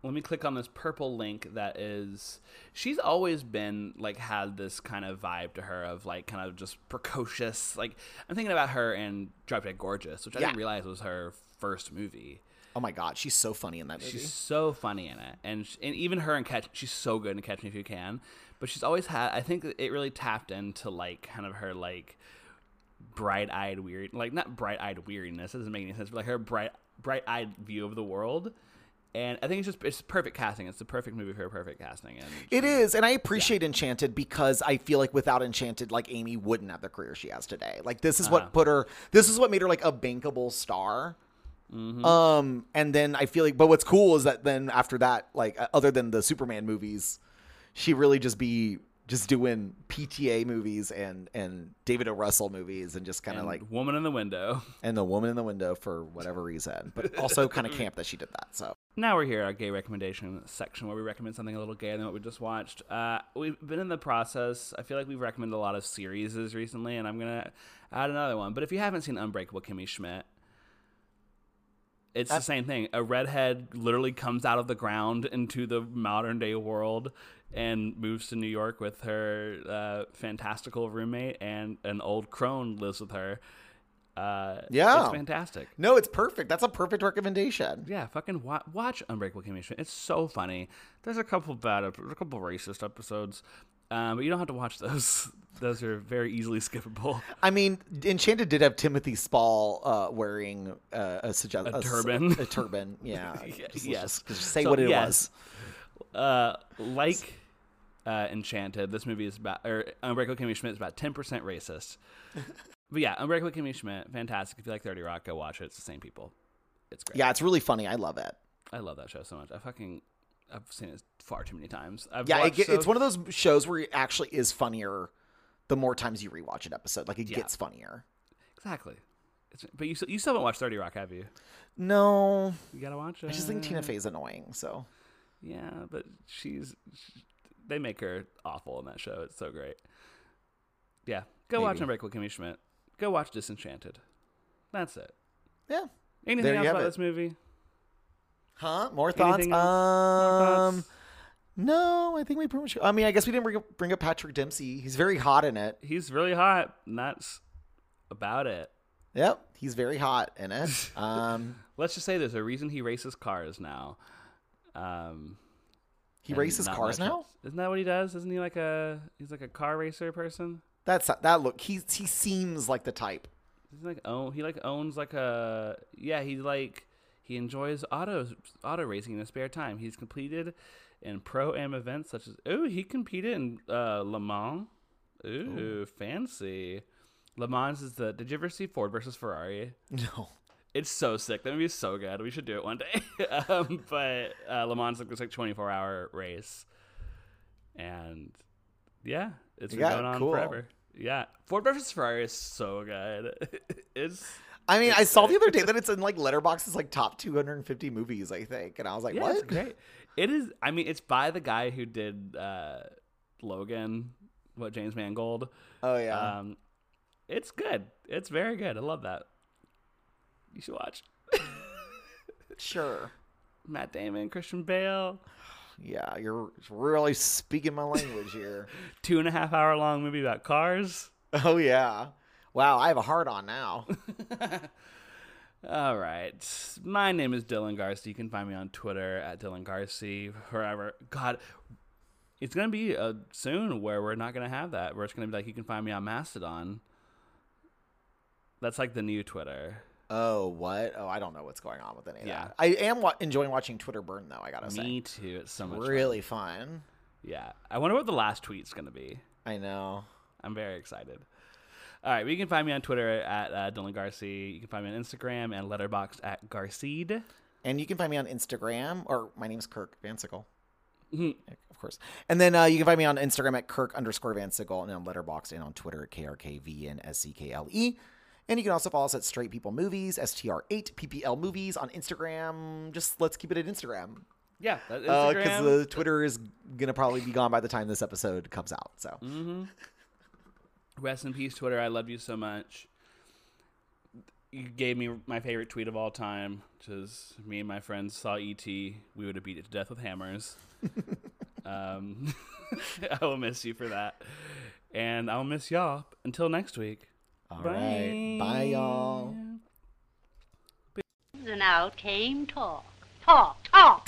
Speaker 1: Let me click on this purple link that is. She's always been like had this kind of vibe to her of like kind of just precocious. Like I'm thinking about her in Drop Dead Gorgeous, which I
Speaker 2: Yeah.
Speaker 1: didn't realize was her first movie.
Speaker 2: Oh my god, she's so funny in that movie.
Speaker 1: She's so funny in it, and sh- and even her in Catch, she's so good in Catch Me If You Can. But she's always had. I think it really tapped into like kind of her like bright-eyed weird, like not bright-eyed weirdness. It doesn't make any sense. But like her bright, bright-eyed view of the world. And I think it's just it's perfect casting. It's the perfect movie for perfect casting. And
Speaker 2: It is, and I appreciate Enchanted because I feel like without Enchanted, like Amy wouldn't have the career she has today. Like this is
Speaker 1: Uh-huh.
Speaker 2: what put her. This is what made her like a bankable star.
Speaker 1: Mm-hmm.
Speaker 2: Um, and then I feel like, but what's cool is that then after that, like uh, other than the Superman movies, she really just be just doing PTA movies and and David O. Russell movies and just kind of like
Speaker 1: Woman in the Window.
Speaker 2: and the woman in the window for whatever reason, but also kind of camp that she did that. So
Speaker 1: Now we're here at our gay recommendation section where we recommend something a little gayer than what we just watched. Uh, we've been in the process. I feel like we've recommended a lot of series recently, and I'm gonna add another one. But if you haven't seen Unbreakable Kimmy Schmidt, it's the same thing. A redhead literally comes out of the ground into the modern day world and moves to New York with her uh, fantastical roommate, and an old crone lives with her. Uh,
Speaker 2: Yeah.
Speaker 1: it's fantastic.
Speaker 2: no, it's perfect. That's a perfect recommendation.
Speaker 1: Yeah, fucking wa- watch Unbreakable Kimmy Schmidt. It's so funny. There's a couple bad, a couple racist episodes, um, but you don't have to watch those. Those are very easily skippable.
Speaker 2: I mean, Enchanted did have Timothy Spall uh, wearing uh, a, suggest-
Speaker 1: A
Speaker 2: s-
Speaker 1: turban.
Speaker 2: A, turban, yeah.
Speaker 1: Yeah,
Speaker 2: Just-
Speaker 1: yes.
Speaker 2: just- just say
Speaker 1: So,
Speaker 2: what it
Speaker 1: yes.
Speaker 2: was.
Speaker 1: Uh, like uh, Enchanted, this movie is about, or Unbreakable Kimmy Schmidt is about 10% racist. but yeah, Unbreakable Kimmy Schmidt, fantastic. If you like 30 Rock, go watch it. It's the same people. It's great.
Speaker 2: Yeah, it's really funny. I love it.
Speaker 1: I love that show so much. I fucking, I've seen it far too many times. I've
Speaker 2: Yeah, it, it's one of those shows where it actually is funnier the more times you rewatch an episode. Like it
Speaker 1: Yeah.
Speaker 2: gets funnier.
Speaker 1: Exactly. It's, but you, still- you still haven't watched 30 Rock, have you?
Speaker 2: No,
Speaker 1: You gotta watch it.
Speaker 2: I just think Tina Fey's annoying. So
Speaker 1: Yeah, but she's. She, they make her awful in that show. It's so great. Yeah, go watch
Speaker 2: Maybe.
Speaker 1: Unbreakable Kimmy Schmidt. Go watch Disenchanted. That's it.
Speaker 2: yeah,
Speaker 1: Anything
Speaker 2: There
Speaker 1: else about
Speaker 2: it.
Speaker 1: this movie?
Speaker 2: Huh? More thoughts? Um,
Speaker 1: thoughts?
Speaker 2: no, I think we pretty much. I mean, I guess we didn't bring up, bring up Patrick Dempsey. He's very hot in it.
Speaker 1: He's really hot, and that's about it.
Speaker 2: Yep, he's very hot in it. Um,
Speaker 1: Let's just say there's a reason he races cars now. Um,
Speaker 2: he races cars now.
Speaker 1: else. Isn't that what he does? Isn't he like a he's like a car racer person?
Speaker 2: That's that look. He he seems like the type.
Speaker 1: He's like own he like owns like a yeah he like he enjoys auto auto racing in his spare time. He's completed in pro am events such as oh he competed in uh, Le Mans. Ooh, fancy. Le Mans is the. Did you ever see Ford versus Ferrari?
Speaker 2: No.
Speaker 1: It's so sick. That movie is so good. We should do it one day. um, but uh, Le Mans like this like twenty four hour race, and yeah, it's been
Speaker 2: Yeah,
Speaker 1: going on
Speaker 2: cool.
Speaker 1: forever. Yeah, Ford versus Ferrari is so good. it's
Speaker 2: I mean, I saw the other day that it's in like Letterboxd's like top 250 movies, I think, and I was like,
Speaker 1: yeah,
Speaker 2: what?
Speaker 1: it's great. It is. I mean, it's by the guy who did uh, Logan, what James Mangold.
Speaker 2: Oh yeah.
Speaker 1: Um, it's good. It's very good. I love that. You should watch
Speaker 2: sure.
Speaker 1: Matt Damon, Christian Bale.
Speaker 2: Yeah, you're really speaking my language here.
Speaker 1: Two and a half hour long movie about cars.
Speaker 2: oh yeah. Wow, I have a heart on now.
Speaker 1: All right. My name is Dylan Garcia. You can find me on Twitter at Dylan Garcia. Wherever. God, it's gonna be uh, soon where we're not gonna have that. Where it's gonna be like you can find me on Mastodon. That's like the new Twitter.
Speaker 2: Oh, what? Oh, I don't know what's going on with any of
Speaker 1: Yeah.
Speaker 2: that. I am wa- enjoying watching Twitter burn, though. I gotta say,
Speaker 1: Me too. It's so much fun.
Speaker 2: really fun.
Speaker 1: Yeah. I wonder what the last tweet's gonna be.
Speaker 2: I know.
Speaker 1: I'm very excited. All right, well, you can find me on Twitter at uh, Dylan Garcia. You can find me on Instagram and Letterboxd at Garceed.
Speaker 2: And you can find me on Instagram, or my name is Kirk Van Sickle.
Speaker 1: Mhm.
Speaker 2: Of course. And then uh, you can find me on Instagram at Kirk underscore Van Sickle and on Letterboxd and on Twitter at KRKVNSCKLE. E. And you can also follow us at Straight People Movies, STR8 PPL Movies on Instagram. Just let's keep it at Instagram.
Speaker 1: Yeah, that
Speaker 2: Because the Twitter is going to probably be gone by the time this episode comes out. So
Speaker 1: Mm-hmm. Rest in peace, Twitter. I love you so much. You gave me my favorite tweet of all time, which is me and my friends saw ET. We would have beat it to death with hammers. um, I will miss you for that. And I'll miss y'all until next week.
Speaker 2: all right. Bye, y'all.
Speaker 3: And out came talk. Talk, talk.